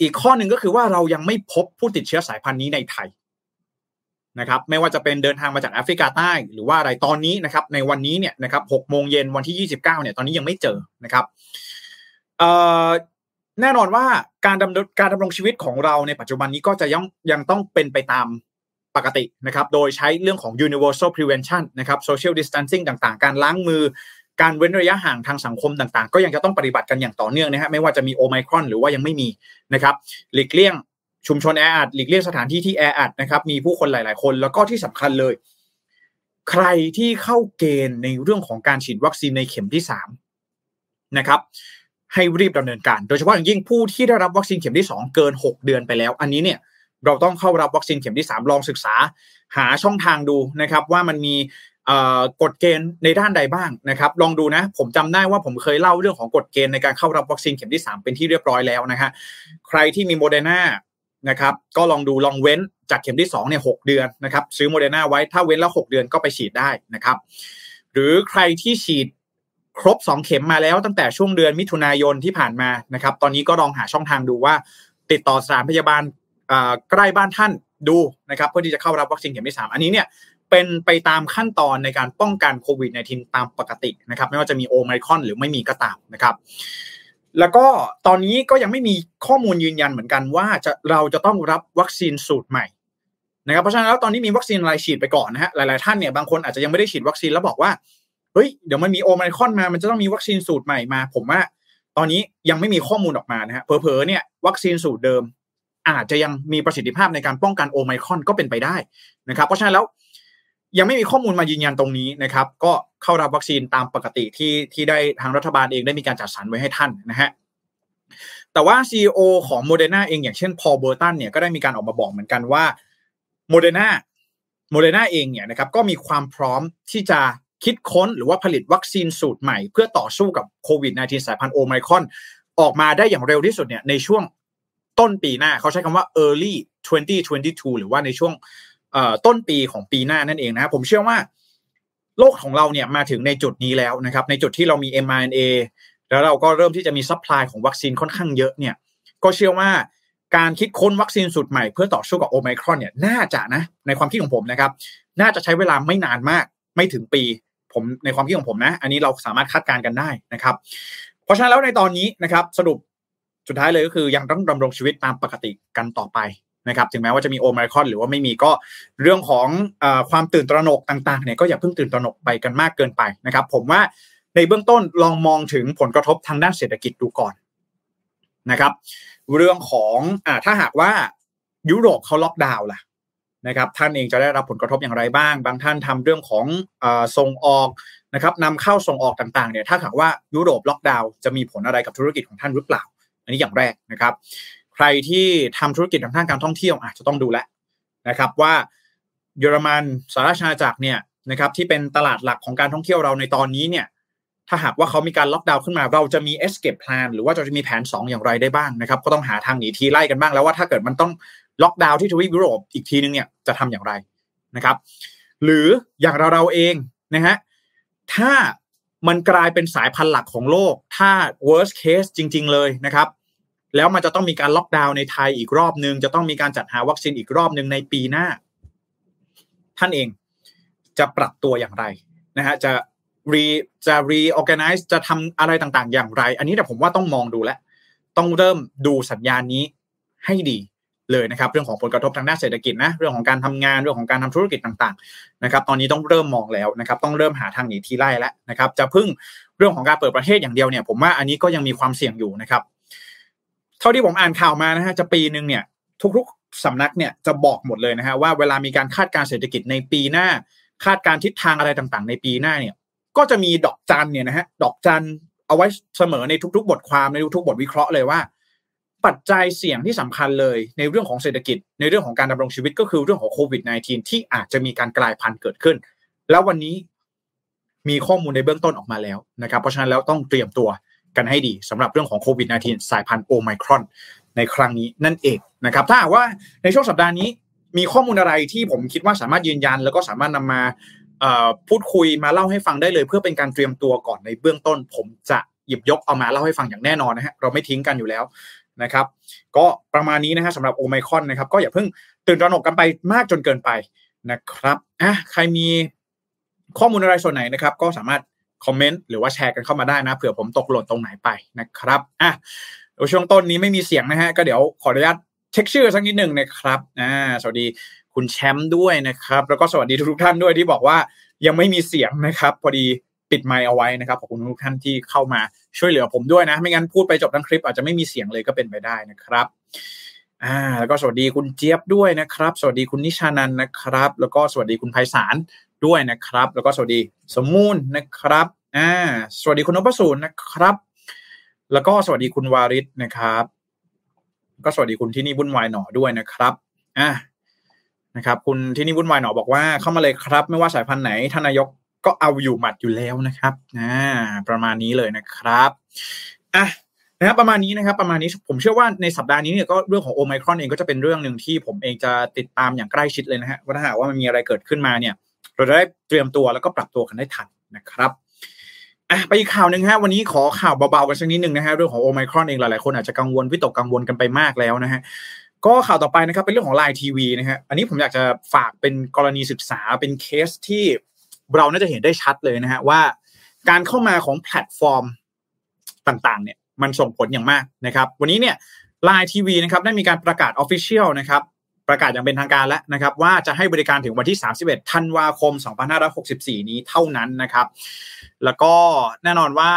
อีกข้อหนึ่งก็คือว่าเรายังไม่พบผู้ติดเชื้อสายพันธุ์นี้ในไทย นะครับไม่ว่าจะเป็นเดินทางมาจากแอฟริกาใต้หรือว่าอะไรตอนนี้นะครับในวันนี้เนี่ยนะครับหกโมงเย็นวันที่ยี่สิบเก้าเนี่ยตอนนี้ยังไม่เจอนะครับแน่นอนว่าการดำการดำรงชีวิตของเราในปัจจุบันนี้ก็จะยังยังต้องเป็นไปตามปกตินะครับโดยใช้เรื่องของ universal prevention นะครับ social distancing ต่างๆ การล้างมือการเว้นระยะห่างทางสังคมต่างๆ ก็ยังจะต้องปฏิบัติกันอย่างต่อเนื่องนะฮะไม่ว่าจะมีโอไมครอนหรือว่ายังไม่มีนะครับหลีกเลี่ยง ชุมชนแออัดหลีกเลี่ยงสถานที่ที่แออัดนะครับมีผู้คนหลาย ๆ คนแล้วก็ที่สำคัญเลย ใครที่เข้าเกณฑ์ในเรื่องของการฉีดวัคซีนในเข็มที่สามนะครับให้รีบดำเนินการ โดยเฉพาะอย่างยิ่งผู้ที่ได้รับวัคซีนเข็มที่ 2 เกิน 6 เดือนไปแล้ว อันนี้เนี่ยเราต้องเข้ารับวัคซีนเข็มที่ 3 ลองศึกษา หาช่องทางดูนะครับ ว่ามันมีกฎเกณฑ์ในด้านใดบ้างนะครับ ลองดูนะ ผมจำได้ว่าผมเคยเล่าเรื่องของกฎเกณฑ์ในการเข้ารับวัคซีนเข็มที่ 3 เป็นที่เรียบร้อยแล้วนะฮะใครที่มีโมเดอร์นา นะครับก็ลองดูลองเว้นจากเข็มที่2เนี่ยหกเดือนนะครับซื้อโมเดอร์นาไว้ถ้าเว้นแล้ว6เดือนก็ไปฉีดได้นะครับ หรือใครที่ฉีดครบ 2 เข็มมาแล้วตั้งแต่ช่วงเดือนมิถุนายนที่ผ่านมานะครับ ตอนนี้ก็ลองหาช่องทางดูว่า ติดต่อสถานพยาบาลใกล้บ้านท่านดูนะครับ เพื่อที่จะเข้ารับวัคซีนเข็มที่ 3 อันนี้เนี่ยเป็นไปตามขั้นตอนในการป้องกันโควิด -19 ตามปกตินะครับ ไม่ว่าจะมีโอไมครอนหรือไม่มีก็ตามนะครับ แล้วก็ตอนนี้ก็ยังไม่มีข้อมูลยืนยันเหมือนกันว่าจะเราจะต้องรับวัคซีนสูตรใหม่นะครับเพราะฉะนั้นแล้วตอนนี้มีวัคซีนอะไรฉีดไปก่อนนะฮะหลายๆท่านเนี่ยบางคนอาจจะยังไม่ได้ฉีดวัคซีนแล้วบอกว่าเฮ้ยเดี๋ยวมันมีโอไมครอนมา มันจะต้องมีวัคซีนสูตรใหม่มา ผมว่าตอนนี้ยังไม่มีข้อมูลออกมานะฮะเผลอๆเนี่ยวัคซีนสูตรเดิม อาจจะยังมีประสิทธิภาพในการป้องกันโอไมครอนก็เป็นไปได้นะครับเพราะฉะนั้นแล้ว ยังไม่มีข้อมูลมายืนยันตรงนี้นะครับ ก็เข้ารับวัคซีนตามปกติที่ที่ได้ทางรัฐบาลเองได้มีการจัดสรรไว้ให้ท่านนะฮะแต่ว่า CEO ของโมเดอร์นาเองอย่างเช่น Paul Burton เนี่ยก็ได้มีการออกมาบอกเหมือนกันว่าโมเดอร์นาโมเดอร์นาเองเนี่ยนะครับก็มีความพร้อมที่จะคิดค้นหรือว่าผลิตวัคซีนสูตรใหม่ เพื่อต่อสู้กับโควิด -19 สายพันธุ์โอไมครอน ออกมาได้อย่างเร็วที่สุดเนี่ยในช่วงต้นปีหน้าเขาใช้คำว่า early 2022 หรือว่าในช่วง ต้นปีของปีหน้านั่นเองนะผมเชื่อว่าโลกของเราเนี่ยมาถึงในจุดนี้แล้วนะครับ ในจุดที่เรามี mRNA แล้วเราก็เริ่มที่จะมี supply ของวัคซีนค่อนข้างเยอะเนี่ย ก็เชื่อว่าการคิดค้นวัคซีนสูตรใหม่เพื่อต่อสู้กับโอไมครอนเนี่ยน่าจะนะ ในความคิดของผมนะครับ น่าจะใช้เวลาไม่นานมาก ไม่ถึงปี ผมในความคิดของผมนะ อันนี้เราสามารถคาดการณ์กันได้นะครับ เพราะฉะนั้นแล้วในตอนนี้นะครับ สรุปสุดท้ายเลยก็คือยังต้องดำรงชีวิตตามปกติกันต่อไป นะครับถึงแม้ว่าจะมีโอไมครอนหรือว่าไม่มีก็เรื่องของอความตื่นตระหนกต่างๆเนี่ยก็อย่าเพิ่งตื่นตระหนกไปกันมากเกินไปนะครับ ผมว่าในเบื้องต้นลองมองถึงผลกระทบทางด้านเศรษฐกิจดูก่อนนะครับ เรื่องของอถ้าหากว่ายุโรปเขาล็อกดาวน์ล่ะนะครับ ท่านเองจะได้รับผลกระทบอย่างไรบ้าง บางท่านทำเรื่องของอส่งออกนะครับนำเข้าส่งออกต่างๆเนี่ยถ้าหากว่ายุโรปล็อกดาวน์จะมีผลอะไรกับธุรกิจของท่านหรือเปล่า อันนี้อย่างแรกนะครับ ใครที่ทำธุรกิจทางด้านการท่องเที่ยวอาจจะต้องดูแลนะครับว่าเยอรมันสหราชอาณาจักรเนี่ยนะครับที่เป็นตลาดหลักของการท่องเที่ยวเราในตอนนี้เนี่ยถ้าหากว่าเขามีการล็อกดาวน์ขึ้นมา เราจะมี escape plan หรือว่าเราจะมีแผน 2 อย่างไรได้บ้างนะครับก็ต้องหาทางหนีทีไล่กันบ้างแล้วว่าถ้าเกิดมันต้องล็อกดาวน์ที่ทวีปยุโรปอีกทีนึงเนี่ยจะทำอย่างไรนะครับ หรืออย่างเราเราเองนะฮะถ้ามันกลายเป็นสายพันธุ์หลักของโลก ถ้า worst case จริง ๆ เลยนะครับ แล้วมันจะต้องมีการล็อกดาวน์ในไทยอีกรอบนึง จะต้องมีการจัดหาวัคซีนอีกรอบนึงในปีหน้า ท่านเองจะปรับตัวอย่างไรนะฮะจะ re จะ reorganize จะทำอะไรต่างๆ อย่างไร อันนี้แต่ผมว่าต้องมองดูแลต้องเริ่มดูสัญญาณนี้ให้ดีเลยนะครับ เรื่องของผลกระทบทางด้านเศรษฐกิจนะเรื่องของการทำงานเรื่องของการทำธุรกิจต่างๆนะครับ ตอนนี้ต้องเริ่มมองแล้วนะครับ ต้องเริ่มหาทางหนีทีไล่แล้วนะครับ จะพึ่งเรื่องของการเปิดประเทศอย่างเดียวเนี่ย ผมว่าอันนี้ก็ยังมีความเสี่ยงอยู่นะครับ เท่าที่ผมอ่านข่าวมานะฮะจะปีหนึ่งเนี่ย ทุกๆสำนักเนี่ยจะบอกหมดเลยนะฮะว่าเวลามีการคาดการเศรษฐกิจในปีหน้า คาดการทิศทางอะไรต่างๆ ในปีหน้าเนี่ย ก็จะมีดอกจันเนี่ยนะฮะดอกจันเอาไว้เสมอในทุก ๆ บทความในทุกๆ บทวิเคราะห์เลยว่า ปัจจัยเสี่ยงที่สำคัญเลยในเรื่องของเศรษฐกิจ ในเรื่องของการดำรงชีวิตก็คือเรื่องของโควิด -19 ที่อาจจะมีการกลายพันธุ์เกิดขึ้น แล้ววันนี้มีข้อมูลในเบื้องต้นออกมาแล้วนะครับ เพราะฉะนั้นแล้วต้องเตรียมตัว กันให้ดีสำหรับเรื่องของโควิด -19 สายพันธุ์โอไมครอนในครั้งนี้นั่นเองนะครับ ถ้าว่าในช่วงสัปดาห์นี้มีข้อมูลอะไรที่ผมคิดว่าสามารถยืนยัน แล้วก็สามารถนำมาพูดคุยมาเล่าให้ฟังได้เลย เพื่อเป็นการเตรียมตัวก่อนในเบื้องต้น ผมจะหยิบยกเอามาเล่าให้ฟังอย่างแน่นอนนะฮะเราไม่ทิ้งกันอยู่แล้วนะครับ ก็ประมาณนี้นะฮะสำหรับโอไมคอนนะครับ ก็อย่าเพิ่งตื่นตระหนกกันไปมากจนเกินไปนะครับอะใครมีข้อมูลอะไรส่วนไหนนะครับ ก็สามารถ คอมเมนต์หรือว่าแชร์กันเข้ามาได้นะเผื่อผมตกหล่นตรงไหนไปนะครับอะช่วงต้นนี้ไม่มีเสียงนะฮะก็เดี๋ยวขออนุญาตเช็คชื่อสักนิดหนึ่งนะครับอ่าสวัสดีคุณแชมป์ด้วยนะครับ แล้วก็สวัสดีทุกท่านด้วยที่บอกว่ายังไม่มีเสียงนะครับ พอดีปิดไมค์เอาไว้นะครับขอบคุณทุกท่านที่เข้ามาช่วยเหลือผมด้วยนะ ไม่งั้นพูดไปจบทั้งคลิปอาจจะไม่มีเสียงเลยก็เป็นไปได้นะครับอ่าแล้วก็สวัสดีคุณเจี๊ยบด้วยนะครับ สวัสดีคุณนิชานันนะครับ แล้วก็สวัสดีคุณไพศาล ด้วยนะครับ แล้วก็สวัสดีสมมูลนะครับอ่าสวัสดีคุณนพสูรนะครับ แล้วก็สวัสดีคุณวาริศนะครับ ก็สวัสดีคุณที่นี่บุญวายหนอด้วยนะครับอ่านะครับ คุณที่นี่วุ่นวายหนอบอกว่าเข้ามาเลยครับ ไม่ว่าสายพันธุ์ไหนท่านนายกก็เอาอยู่หมัดอยู่แล้วนะครับอ่าประมาณนี้เลยนะครับอะนะครับประมาณนี้นะครับประมาณนี้ผมเชื่อว่าในสัปดาห์นี้เนี่ยก็เรื่องของโอไมครอนเองก็จะเป็นเรื่องหนึ่งที่ผมเองจะติดตามอย่างใกล้ชิดเลยนะฮะว่าถ้าหากว่ามันมีอะไรเกิดขึ้นมาเนี่ย เราจะได้เตรียมตัวแล้วก็ปรับตัวกันได้ทันนะครับอะไปอีกข่าวหนึ่งฮะวันนี้ขอข่าวเบาๆกันสักนิดหนึ่งนะฮะเรื่องของโอไมครอนเองหลายๆคนอาจจะกังวลวิตกกังวลกันไปมากแล้วนะฮะก็ข่าวต่อไปนะครับเป็นเรื่องของ Line TV นะฮะอันนี้ผมอยากจะฝากเป็นกรณีศึกษาเป็นเคสที่เราน่าจะเห็นได้ชัดเลยนะฮะว่า การเข้ามาของแพลตฟอร์มต่างๆ เนี่ยมันส่งผลอย่างมากนะครับ วันนี้เนี่ย Line TV นะครับได้มีการประกาศ official นะครับ ประกาศอย่างเป็นทางการแล้วนะครับ ว่าจะให้บริการถึงวันที่ 31 ธันวาคม 2564 นี้เท่านั้นนะครับ แล้วก็แน่นอนว่า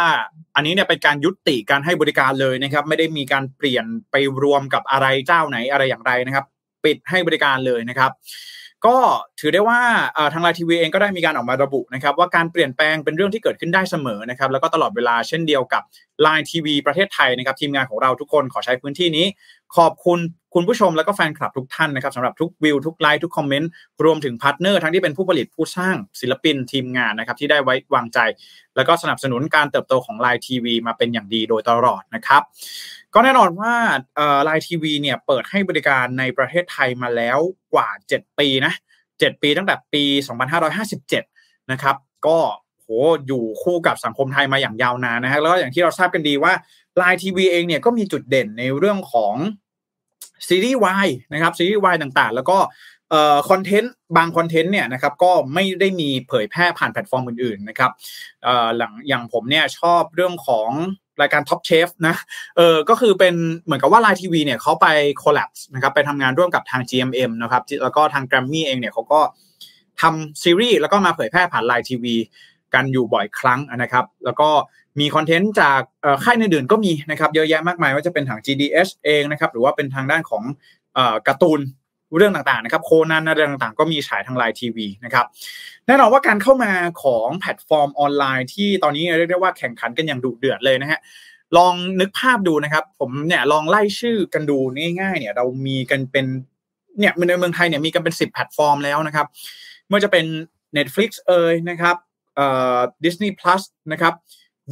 อันนี้เนี่ยเป็นการยุติการให้บริการเลยนะครับ ไม่ได้มีการเปลี่ยนไปรวมกับอะไรเจ้าไหนอะไรอย่างไรนะครับ ปิดให้บริการเลยนะครับก็ถือได้ว่าทาง Line TV เองก็ได้มีการออกมาระบุนะครับว่าการเปลี่ยนแปลงเป็นเรื่องที่เกิดขึ้นได้เสมอนะครับแล้วก็ตลอดเวลาเช่นเดียวกับ Line TV ประเทศไทยนะครับทีมงานของเราทุกคนขอใช้พื้นที่นี้ ขอบคุณ คุณผู้ชมแล้วก็แฟนคลับทุกท่านนะครับสำหรับทุกวิวทุกไลค์ทุกคอมเมนต์รวมถึงพาร์ทเนอร์ทั้งที่เป็นผู้ผลิตผู้สร้างศิลปินทีมงานนะครับที่ได้ไว้วางใจ แล้วก็สนับสนุนการเติบโตของ Line TV มาเป็นอย่างดีโดยตลอดนะครับก็แน่นอนว่า Line TV เนี่ยเปิดให้บริการในประเทศไทยมาแล้วกว่า 7 ปีนะ7ปีตั้งแต่ปี 2557 นะครับก็โหอยู่คู่กับสังคมไทยมาอย่างยาวนานนะฮะแล้วก็อย่างที่เราทราบกันดีว่า Line TV เองเนี่ยก็มีจุดเด่นในเรื่องของ ซีรีส์วายนะครับซีรีส์วายต่างๆ แล้วก็เอ่อคอนเทนต์บางคอนเทนต์เนี่ยนะครับก็ไม่ได้มีเผยแพร่ผ่านแพลตฟอร์มอื่นๆนะครับเอ่อหลังอย่างผมเนี่ยชอบเรื่องของรายการ Top Chef นะเออก็คือเป็นเหมือนกับว่า Line TV เนี่ยเขาไป collab นะครับไปทำงานร่วมกับทาง GMM นะครับแล้วก็ทาง Grammy เองเนี่ยเขาก็ทำซีรีส์แล้วก็มาเผยแพร่ผ่าน Line TV กันอยู่บ่อยครั้งนะครับ แล้วก็มีคอนเทนต์จากค่ายอื่นๆก็มีนะครับเยอะแยะมากมายว่าจะเป็นทาง GDH เองนะครับหรือว่าเป็นทางด้านของการ์ตูนเรื่องต่างๆนะครับโคนันอะไรต่างๆ ก็มีฉายทาง Line TV นะครับแน่นอนว่าการเข้ามาของแพลตฟอร์มออนไลน์ที่ตอนนี้เรียกได้ว่าแข่งขันกันอย่างดุเดือดเลยนะฮะลองนึกภาพดูนะครับ ผมเนี่ยลองไล่ชื่อกันดูง่ายๆเนี่ยเรามีกันเป็นเนี่ยในเมืองไทยเนี่ยมีกันเป็นสิบแพลตฟอร์มแล้วนะครับไม่ว่าจะเป็น Netflix เอ่ยนะครับ เอ่อ Disney Plus นะครับ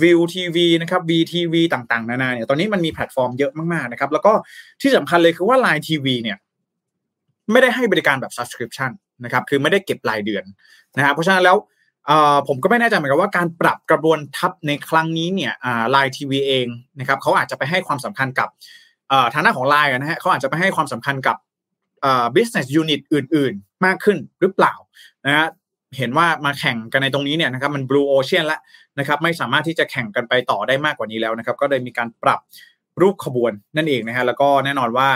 วิวทีวีนะครับ WeTV ต่างๆ นานาเนี่ยตอนนี้มันมีแพลตฟอร์มเยอะมากๆนะครับ แล้วก็ที่สำคัญเลยคือว่า Line TV เนี่ยไม่ได้ให้บริการแบบ subscription นะครับคือไม่ได้เก็บรายเดือนนะครับเพราะฉะนั้นแล้วผมก็ไม่แน่ใจเหมือนกันว่าการปรับกระบวนทัพในครั้งนี้เนี่ยไลน์ทีวีเองนะครับเขาอาจจะไปให้ความสำคัญกับทางหน้าของไลน์นะฮะเขาอาจจะไปให้ความสำคัญกับ business unit อื่น ๆ มากขึ้นหรือเปล่านะฮะ เห็นว่ามาแข่งกันในตรงนี้เนี่ยนะครับมัน blue ocean แล้วนะครับไม่สามารถที่จะแข่งกันไปต่อได้มากกว่านี้แล้วนะครับก็เลยมีการปรับรูปขบวนนั่นเองนะฮะแล้วก็แน่นอนว่า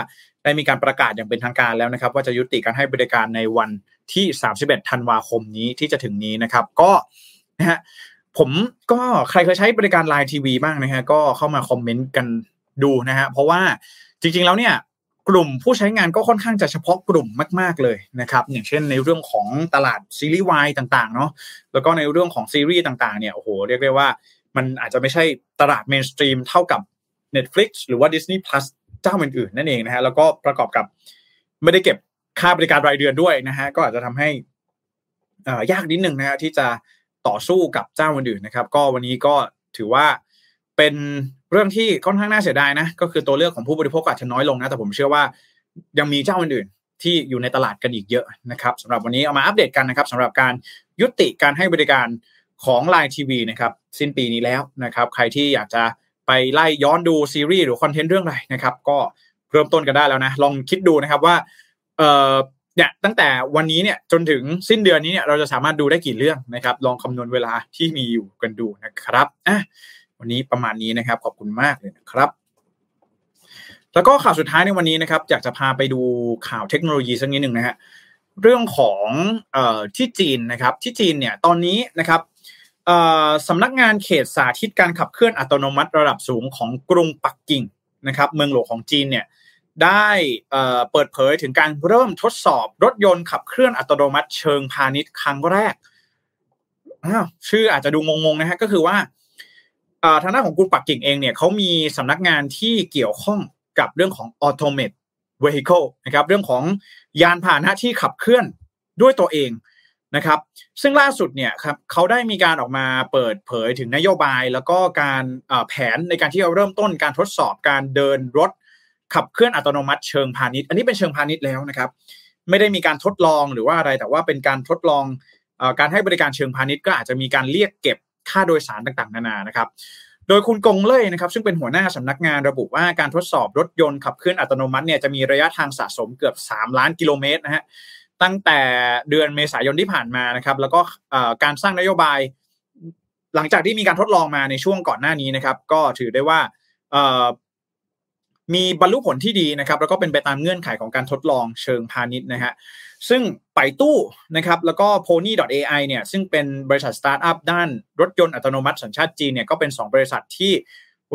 ได้มีการประกาศอย่างเป็นทางการแล้วนะครับ ว่าจะยุติการให้บริการในวันที่ 31 ธันวาคมนี้ที่จะถึงนี้นะครับ ก็นะฮะผมก็ใครเคยใช้บริการไลน์ทีวีบ้างนะฮะก็เข้ามาคอมเมนต์กันดูนะฮะเพราะว่าจริงๆแล้วเนี่ย กลุ่มผู้ใช้งานก็ค่อนข้างจะเฉพาะกลุ่มมาก ๆเลยนะครับ อย่างเช่นในเรื่องของตลาดซีรีส์วายต่างๆเนาะแล้วก็ในเรื่องของซีรีส์ต่างๆเนี่ยโอ้โหเรียกได้ว่ามันอาจจะไม่ใช่ตลาด mainstream เท่ากับ Netflix หรือว่า Disney Plus เจ้าอื่นๆนั่นเองนะฮะแล้วก็ประกอบกับไม่ได้เก็บค่าบริการรายเดือนด้วยนะฮะก็อาจจะทำให้ยากนิดนึงนะฮะที่จะต่อสู้กับเจ้าอื่นๆนะครับ ก็วันนี้ก็ถือว่า เป็นเรื่องที่ค่อนข้างน่าเสียดายนะ ก็คือตัวเลือกของผู้บริโภคอาจจะน้อยลงนะ แต่ผมเชื่อว่ายังมีเจ้าอื่นๆที่อยู่ในตลาดกันอีกเยอะนะครับสำหรับวันนี้เอามาอัปเดตกันนะครับสำหรับการยุติการให้บริการของ Line TV นะครับสิ้นปีนี้แล้วนะครับใครที่อยากจะไปไล่ย้อนดูซีรีส์หรือคอนเทนต์เรื่องอะไรนะครับก็เริ่มต้นกันได้แล้วนะ ลองคิดดูนะครับว่าเอ่อเนี่ยตั้งแต่วันนี้เนี่ยจนถึงสิ้นเดือนนี้เนี่ยเราจะสามารถดูได้กี่เรื่องนะครับ ลองคำนวณเวลาที่มีอยู่กันดูนะครับอะ วันนี้ประมาณนี้นะครับ ขอบคุณมากเลยนะครับแล้วก็ข่าวสุดท้ายในวันนี้นะครับอยากจะพาไปดูข่าวเทคโนโลยีสักนิดหนึ่งนะฮะเรื่องของออที่จีนนะครับที่จีนเนี่ยตอนนี้นะครับสำนักงานเขตสาธิตการขับเคลื่อนอัตโนมัติระดับสูงของกรุงปักกิ่งนะครับเมืองหลวงของจีนเนี่ยได้เปิดเผยถึงการเริ่มทดสอบรถยนต์ขับเคลื่อนอัตโนมัติเชิงพาณิชย์ครั้งแรกชื่ออาจจะดูงงๆนะฮะก็คือว่า ทางด้านของกรุงปักกิ่งเองเนี่ยเขามีสำนักงานที่เกี่ยวข้องกับเรื่องของ automate vehicle นะครับเรื่องของยานพาหนะที่ขับเคลื่อนด้วยตัวเองนะครับซึ่งล่าสุดเนี่ยครับเขาได้มีการออกมาเปิดเผยถึงนโยบาย แล้วก็การแผนในการที่เราเริ่มต้นการทดสอบการเดินรถขับเคลื่อนอัตโนมัติเชิงพาณิชย์อันนี้เป็นเชิงพาณิชย์แล้วนะครับไม่ได้มีการทดลองหรือว่าอะไรแต่ว่าเป็นการทดลองการให้บริการเชิงพาณิชย์ก็อาจจะมีการเรียกเก็บ ค่าโดยสารต่างๆ นานานะครับโดยคุณกงเล่ยนะครับซึ่งเป็นหัวหน้าสำนักงานระบุว่าการทดสอบรถยนต์ขับเคลื่อนอัตโนมัติเนี่ยจะมีระยะทางสะสมเกือบ 3 ล้านกิโลเมตรนะฮะตั้งแต่เดือนเมษายนที่ผ่านมานะครับแล้วก็การสร้างนโยบาย หลังจากที่มีการทดลองมาในช่วงก่อนหน้านี้นะครับ ก็ถือได้ว่ามีบรรลุผลที่ดีนะครับ แล้วก็เป็นไปตามเงื่อนไขของการทดลองเชิงพาณิชย์นะฮะ ซึ่งไปตู้นะครับแล้วก็ pony.ai เนี่ยซึ่งเป็นบริษัทสตาร์ทอัพด้านรถยนต์อัตโนมัติสัญชาติจีนเนี่ยก็เป็น 2 บริษัทที่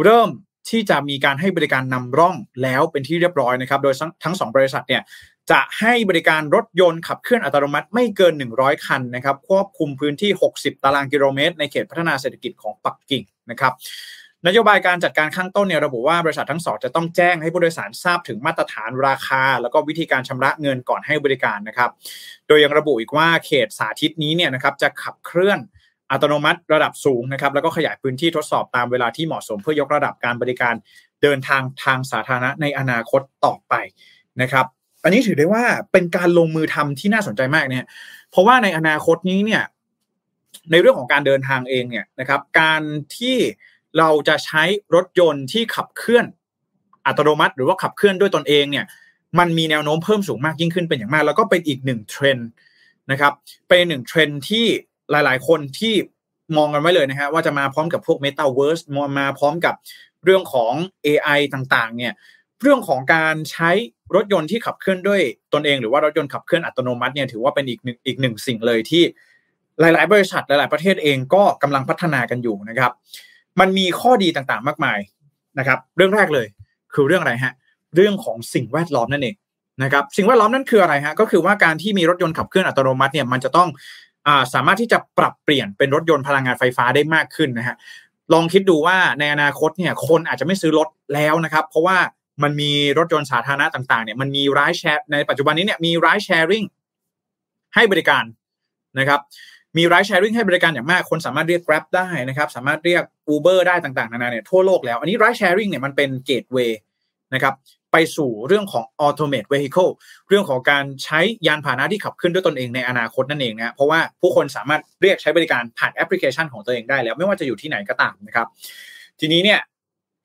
เริ่มที่จะมีการให้บริการนำร่องแล้วเป็นที่เรียบร้อยนะครับ โดยทั้ง2บริษัทเนี่ยจะให้บริการรถยนต์ขับเคลื่อนอัตโนมัติไม่เกิน 100 คันนะครับควบคุมพื้นที่ 60 ตารางกิโลเมตร ในเขตพัฒนาเศรษฐกิจของปักกิ่งนะครับ นโยบายการจัดการข้างต้นเนี่ยระบุว่าบริษัททั้งสองจะต้องแจ้งให้ผู้โดยสารทราบถึงมาตรฐานราคา แล้วก็วิธีการชำระเงินก่อนให้บริการนะครับ โดยยังระบุอีกว่าเขตสาธิตนี้เนี่ยนะครับจะขับเคลื่อนอัตโนมัติระดับสูงนะครับแล้วก็ขยายพื้นที่ทดสอบตามเวลาที่เหมาะสมเพื่อยกระดับการบริการเดินทางทางสาธารณะในอนาคตต่อไปนะครับ อันนี้ถือได้ว่าเป็นการลงมือทำที่น่าสนใจมากเนี่ยเพราะว่าในอนาคตนี้เนี่ยในเรื่องของการเดินทางเองเนี่ยนะครับ การที่ เราจะใช้รถยนต์ที่ขับเคลื่อนอัตโนมัติ หรือว่าขับเคลื่อนด้วยตนเองเนี่ยมันมีแนวโน้มเพิ่มสูงมากยิ่งขึ้นเป็นอย่างมาก แล้วก็เป็นอีกหนึ่งเทรนด์นะครับเป็นหนึ่งเทรนด์ที่หลาย ๆ คนที่มองกันไว้เลยนะฮะว่าจะมาพร้อมกับพวก Metaverse มมาพร้อมกับเรื่องของ AI ต่างๆ เนี่ยเรื่องของการใช้รถยนต์ที่ขับเคลื่อนด้วยตนเอง หรือว่ารถยนต์ขับเคลื่อนอัตโนมัติเนี่ยถือว่าเป็นอีกหนึ่งอีกหนึ่งสิ่งเลยที่หลาย ๆ บริษัทหลาย ๆ ประเทศเองก็กำลังพัฒนากันอยู่นะครับ มันมีข้อดีต่างๆ มากมายนะครับ เรื่องแรกเลยคือเรื่องอะไรฮะ เรื่องของสิ่งแวดล้อมนั่นเองนะครับสิ่งแวดล้อมนั่นคืออะไรฮะก็คือว่าการที่มีรถยนต์ขับเคลื่อนอัตโนมัติเนี่ยมันจะต้องอาสามารถที่จะปรับเปลี่ยนเป็นรถยนต์พลังงานไฟฟ้าได้มากขึ้นนะฮะลองคิดดูว่าในอนาคตเนี่ยคนอาจจะไม่ซื้อรถแล้วนะครับ เพราะว่ามันมีรถยนต์สาธารณะต่างๆเนี่ยมันมีร้ายแชร์ในปัจจุบันนี้เนี่ยมีร้ายแชร์ริงให้บริการนะครับ มีไรด์แชร์ริงให้บริการอย่างมาก คนสามารถเรียก Grab ได้นะครับ สามารถเรียก Uber ได้ต่างๆ นานาเนี่ยทั่วโลกแล้ว อันนี้ไรด์แชร์ริงเนี่ยมันเป็นเกตเวย์นะครับไปสู่เรื่องของ automate vehicle เรื่องของการใช้ยานพาหนะที่ขับเคลื่อนด้วยตนเองในอนาคตนั่นเองนะเพราะว่าผู้คนสามารถเรียกใช้บริการผ่านแอปพลิเคชันของตัวเองได้แล้วไม่ว่าจะอยู่ที่ไหนก็ตามนะครับ ทีนี้เนี่ย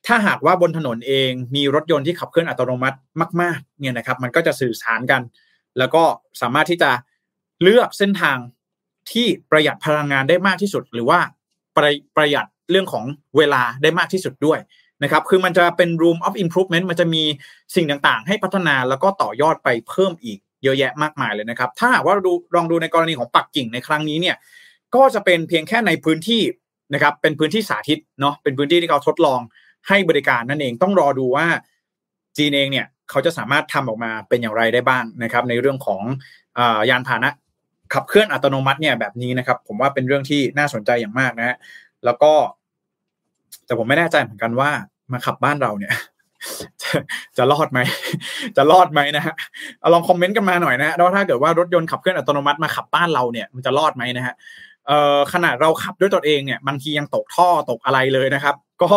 ถ้าหากว่าบนถนนเองมีรถยนต์ที่ขับเคลื่อนอัตโนมัติมาก ๆ เนี่ยนะครับ มันก็จะสื่อสารกัน แล้วก็สามารถที่จะเลือกเส้นทาง ที่ประหยัดพลังงานได้มากที่สุด หรือว่าประประหยัดเรื่องของเวลาได้มากที่สุดด้วยนะครับ คือมันจะเป็น room of improvement มันจะมีสิ่งต่างๆ ให้พัฒนาแล้วก็ต่อยอดไปเพิ่มอีกเยอะแยะมากมายเลยนะครับ ถ้าหากว่าดูลองดูในกรณีของปักกิ่งในครั้งนี้เนี่ย ก็จะเป็นเพียงแค่ในพื้นที่นะครับ เป็นพื้นที่สาธิตเนาะ เป็นพื้นที่ที่เขาทดลองให้บริการนั่นเอง ต้องรอดูว่าจีนเองเนี่ยเขาจะสามารถทำออกมาเป็นอย่างไรได้บ้างนะครับ ในเรื่องของอยานพาหนะ ขับเคลื่อนอัตโนมัติเนี่ยแบบนี้นะครับ ผมว่าเป็นเรื่องที่น่าสนใจอย่างมากนะฮะแล้วก็ แต่ผมไม่แน่ใจเหมือนกันว่ามาขับบ้านเราเนี่ยจะจะรอดไหม จะรอดไหมนะฮะลองคอมเมนต์กันมาหน่อยนะฮะว่าถ้าเกิดว่ารถยนต์ขับเคลื่อนอัตโนมัติมาขับบ้านเราเนี่ยมันจะรอดไหมนะฮะเอ่อขนาดเราขับด้วยตนเองเนี่ยบางทียังตกท่อตกอะไรเลยนะครับ ก็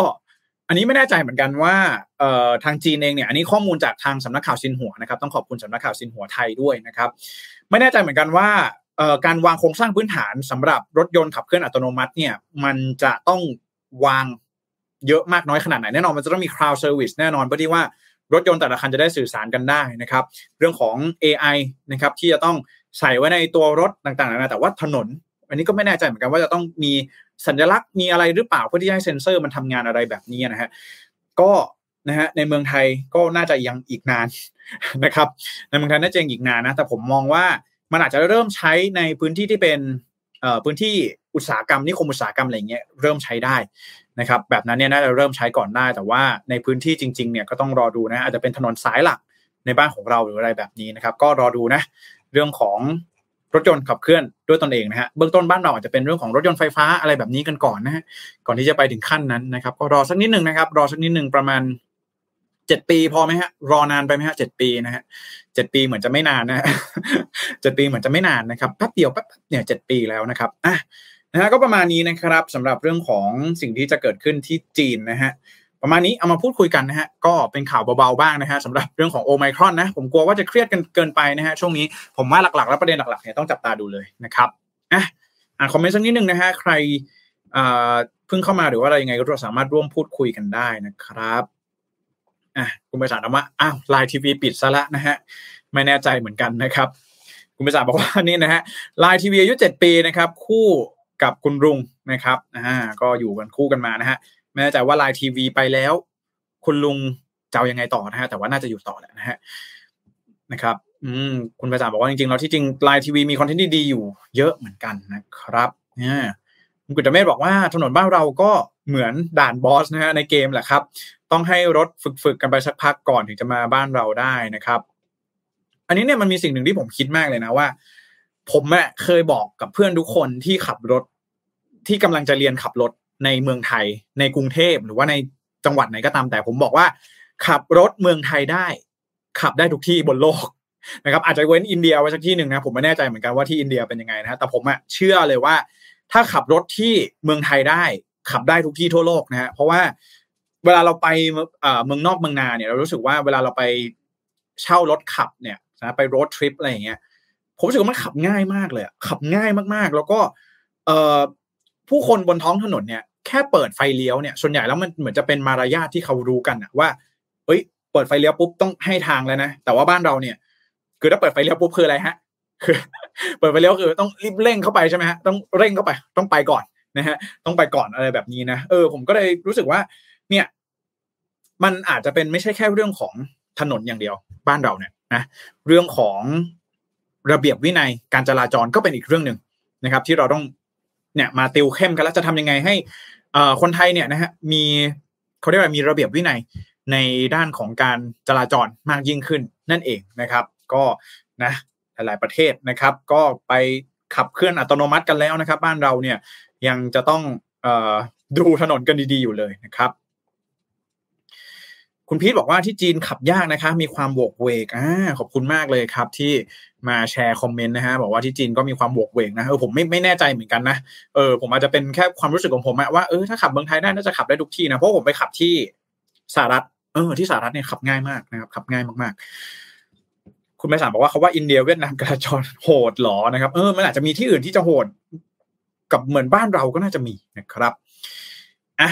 อันนี้ไม่แน่ใจเหมือนกันว่าทางจีนเองเนี่ยอันนี้ข้อมูลจากทางสำนักข่าวซินหัวนะครับต้องขอบคุณสำนักข่าวซินหัวไทยด้วยนะครับ ไม่แน่ใจเหมือนกันว่า การวางโครงสร้างพื้นฐานสำหรับรถยนต์ขับเคลื่อนอัตโนมัติเนี่ยมันจะต้องวางเยอะมากน้อยขนาดไหนแน่นอนมันจะต้องมี cloud service แน่นอนเพื่อที่ว่ารถยนต์แต่ละคันจะได้สื่อสารกันได้นะครับ เรื่องของ AI นะครับที่จะต้องใส่ไว้ในตัวรถต่างๆนะแต่ว่าถนน อันนี้ก็ไม่แน่ใจเหมือนกันว่าจะต้องมีสัญลักษณ์มีอะไรหรือเปล่าเพื่อที่ให้เซ็นเซอร์มันทำงานอะไรแบบนี้นะฮะก็นะฮะในเมืองไทยก็น่าจะยังอีกนานนะครับ ในเมืองไทยน่าจะยังอีกนานนะแต่ผมมองว่า มันอาจจะเริ่มใช้ในพื้นที่ที่เป็นพื้นที่อุตสาหกรรมนิคมอุตสาหกรรมอะไรเงี้ยเริ่มใช้ได้นะครับแบบนั้นเนี่ยน่าจะเริ่มใช้ก่อนได้ แต่ว่าในพื้นที่จริงๆเนี่ยก็ต้องรอดูนะอาจจะเป็นถนนสายหลักในบ้านของเราหรืออะไรแบบนี้นะครับ ก็รอดูนะเรื่องของรถยนต์ขับเคลื่อนด้วยตนเองนะฮะเบื้องต้นบ้านเราอาจจะเป็นเรื่องของรถยนต์ไฟฟ้าอะไรแบบนี้กันก่อนนะฮะก่อนที่จะไปถึงขั้นนั้นนะครับ ก็รอสักนิดหนึ่งนะครับ รอสักนิดหนึ่งประมาณ เจ็ดปีพอไหมฮะ รอนานไปไหมฮะเจ็ดปีนะฮะเจ็ดปีเหมือนจะไม่นานนะฮะเจ็ดปีเหมือนจะไม่นานนะครับแป๊บเดียวแป๊บเนี่ยเจ็ดปีแล้วนะครับอะนะฮะก็ประมาณนี้นะครับสำหรับเรื่องของสิ่งที่จะเกิดขึ้นที่จีนนะฮะประมาณนี้เอามาพูดคุยกันนะฮะก็เป็นข่าวเบาๆบ้างนะฮะสำหรับเรื่องของโอไมครอนนะผมกลัวว่าจะเครียดกันเกินไปนะฮะช่วงนี้ผมว่าหลักๆ แล้วประเด็นหลักๆเนี่ยต้องจับตาดูเลยนะครับอะอ่านคอมเมนต์สักนิดนึงนะฮะใครอ่าเพิ่งเข้ามาหรือว่าอะไรยังไงก็สามารถร่วมพูดคุยกันได้นะครับ อะคุณไปสารถามว่าอ้าว Line TV ปิดซะละนะฮะไม่แน่ใจเหมือนกันนะครับ คุณไปสารบอกว่านี่นะฮะ Line TV อายุเจ็ดปีนะครับ คู่กับคุณลุงนะครับอ่าก็อยู่กันคู่กันมานะฮะไม่แน่ใจว่า Line TV ไปแล้ว คุณลุงจะยังไงต่อนะฮะแต่ว่าน่าจะอยู่ต่อแหละนะฮะนะครับ อืมคุณประจาบอกว่าจริงๆแล้วที่จริงไลน์ทีวีมีคอนเทนต์ดีๆอยู่ เยอะเหมือนกันนะครับเนี่ยคุณกุตเมธบอกว่าถนนบ้านเราก็ เหมือนด่านบอสนะฮะในเกมแหละครับ ต้องให้รถฝึกๆกันไปสักพักก่อนถึงจะมาบ้านเราได้นะครับ อันนี้เนี่ยมันมีสิ่งหนึ่งที่ผมคิดมากเลยนะว่า ผมอะเคยบอกกับเพื่อนทุกคนที่ขับรถที่กำลังจะเรียนขับรถในเมืองไทย ในกรุงเทพหรือว่าในจังหวัดไหนก็ตามแต่ผมบอกว่า ขับรถเมืองไทยได้ ขับได้ทุกที่บนโลกนะครับอาจจะเว้นอินเดียไว้สักที่หนึ่งนะผมไม่แน่ใจเหมือนกันว่าที่อินเดียเป็นยังไงนะแต่ผมอะเชื่อเลยว่า ถ้าขับรถที่เมืองไทยได้ ขับได้ทุกที่ทั่วโลกนะฮะเพราะว่าเวลาเราไปเมืองนอกเมืองนาเนี่ยเรารู้สึกว่าเวลาเราไปเช่ารถขับเนี่ยนะไปรถทริปอะไรอย่างเงี้ยผมรู้สึกว่ามันขับง่ายมากเลยขับง่ายมากๆ แล้วก็เอผู้คนบนท้องถนนเนี่ยแค่เปิดไฟเลี้ยวเนี่ยส่วนใหญ่แล้วมันเหมือนจะเป็นมารยาทที่เขารู้กันอะว่าเอ้ย เปิดไฟเลี้ยวปุ๊บต้องให้ทางแล้วนะแต่ว่าบ้านเราเนี่ย คือถ้าเปิดไฟเลี้ยวปุ๊บคืออะไรฮะคือเปิดไฟเลี้ยวคือต้องรีบเร่งเข้าไปใช่ไหมฮะต้องเร่งเข้าไป ต้องไปก่อน นะฮะต้องไปก่อนอะไรแบบนี้นะเออผมก็เลยรู้สึกว่า เนี่ย มันอาจจะเป็นไม่ใช่แค่เรื่องของถนนอย่างเดียว บ้านเราเนี่ยนะเรื่องของระเบียบวินัยการจราจรก็เป็นอีกเรื่องหนึ่งนะครับ ที่เราต้องเนี่ยมาติวเข้มกันแล้วจะทำยังไงให้คนไทยเนี่ยนะฮะมีเขาเรียกว่ามีระเบียบวินัยในด้านของการจราจรมากยิ่งขึ้นนั่นเองนะครับ ก็นะหลายๆประเทศนะครับ ก็ไปขับเคลื่อนอัตโนมัติกันแล้วนะครับ บ้านเราเนี่ย ยังจะต้องอดูถนนกันดีๆอยู่เลยนะครับ คุณพีทบอกว่าที่จีนขับยากนะคะ มีความโวกเวกอ่าขอบคุณมากเลยครับ ที่มาแชร์คอมเมนต์นะฮะบอกว่าที่จีนก็มีความโวกเวกนะเออผมไม่ไม่แน่ใจเหมือนกันนะเออผมอาจจะเป็นแค่ความรู้สึกของผมอะว่าเออถ้าขับเมืองไทยได้น่าจะขับได้ทุกที่นะเพราะผมไปขับที่สหรัฐเออที่สหรัฐเนี่ยขับง่ายมากนะครับขับง่ายมากๆ คุณแม่สามบอกว่าเขาว่าอินเดียเวียดนามกระจรโหดหรอนะครับเออมันอาจจะมีที่อื่นที่จะโหด กับเหมือนบ้านเราก็น่าจะมีนะครับอะ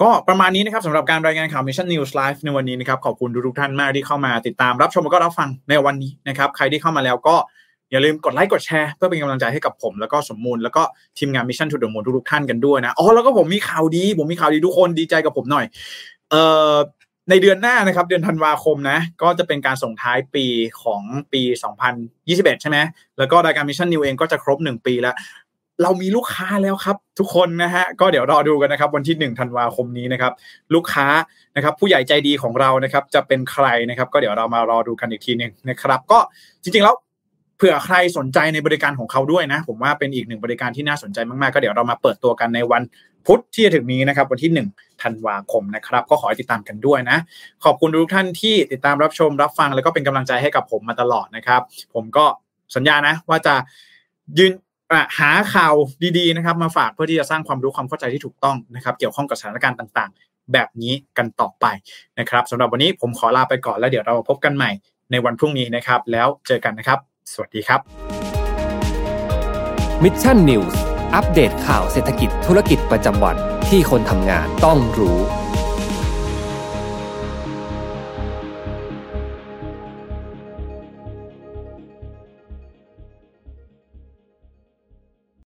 ก็ประมาณนี้นะครับสำหรับการรายงานข่าว Mission News Live ในวันนี้นะครับ ขอบคุณทุกท่านมากที่เข้ามาติดตามรับชมแล้วก็รับฟังในวันนี้นะครับ ใครที่เข้ามาแล้วก็อย่าลืมกดไลค์กดแชร์เพื่อเป็นกำลังใจให้กับผม แล้วก็สมมูลแล้วก็ทีมงาน Mission to the Moon ทุกท่านกันด้วยนะอ๋อแล้วก็ผมมีข่าวดี ผมมีข่าวดีทุกคนดีใจกับผมหน่อยเอ่อในเดือนหน้านะครับเดือนธันวาคมนะก็จะเป็นการส่งท้ายปีของปี 2021 ใช่ไหมแล้วก็รายการ Mission New เองก็จะครบ 1 ปีแล้ว เรามีลูกค้าแล้วครับ ทุกคนนะฮะก็เดี๋ยวรอดูกันนะครับ วันที่1ธันวาคมนี้นะครับ ลูกค้านะครับ ผู้ใหญ่ใจดีของเรานะครับ จะเป็นใครนะครับ ก็เดี๋ยวเรามารอดูกันอีกทีหนึ่งนะครับ ก็จริงๆแล้วเผื่อใครสนใจในบริการของเขาด้วยนะ ผมว่าเป็นอีกหนึ่งบริการที่น่าสนใจมากๆ ก็เดี๋ยวเรามาเปิดตัวกันในวันพุธที่จะถึงนี้นะครับ วันที่1ธันวาคมนะครับ ก็ขอให้ติดตามกันด้วยนะ ขอบคุณทุกท่านที่ติดตามรับชมรับฟังแล้วก็เป็นกำลังใจให้กับผมมาตลอดนะครับ ผมก็สัญญานะ ว่าจะยืน หาข่าวดีๆนะครับมาฝากเพื่อที่จะสร้างความรู้ความเข้าใจที่ถูกต้องนะครับเกี่ยวข้องกับสถานการณ์ต่างๆ แบบนี้กันต่อไปนะครับสำหรับวันนี้ผมขอลาไปก่อนแล้วเดี๋ยวเราพบกันใหม่ในวันพรุ่งนี้นะครับ แล้วเจอกันนะครับ สวัสดีครับ Mission News อัปเดตข่าวเศรษฐกิจธุรกิจประจำวันที่คนทำงานต้องรู้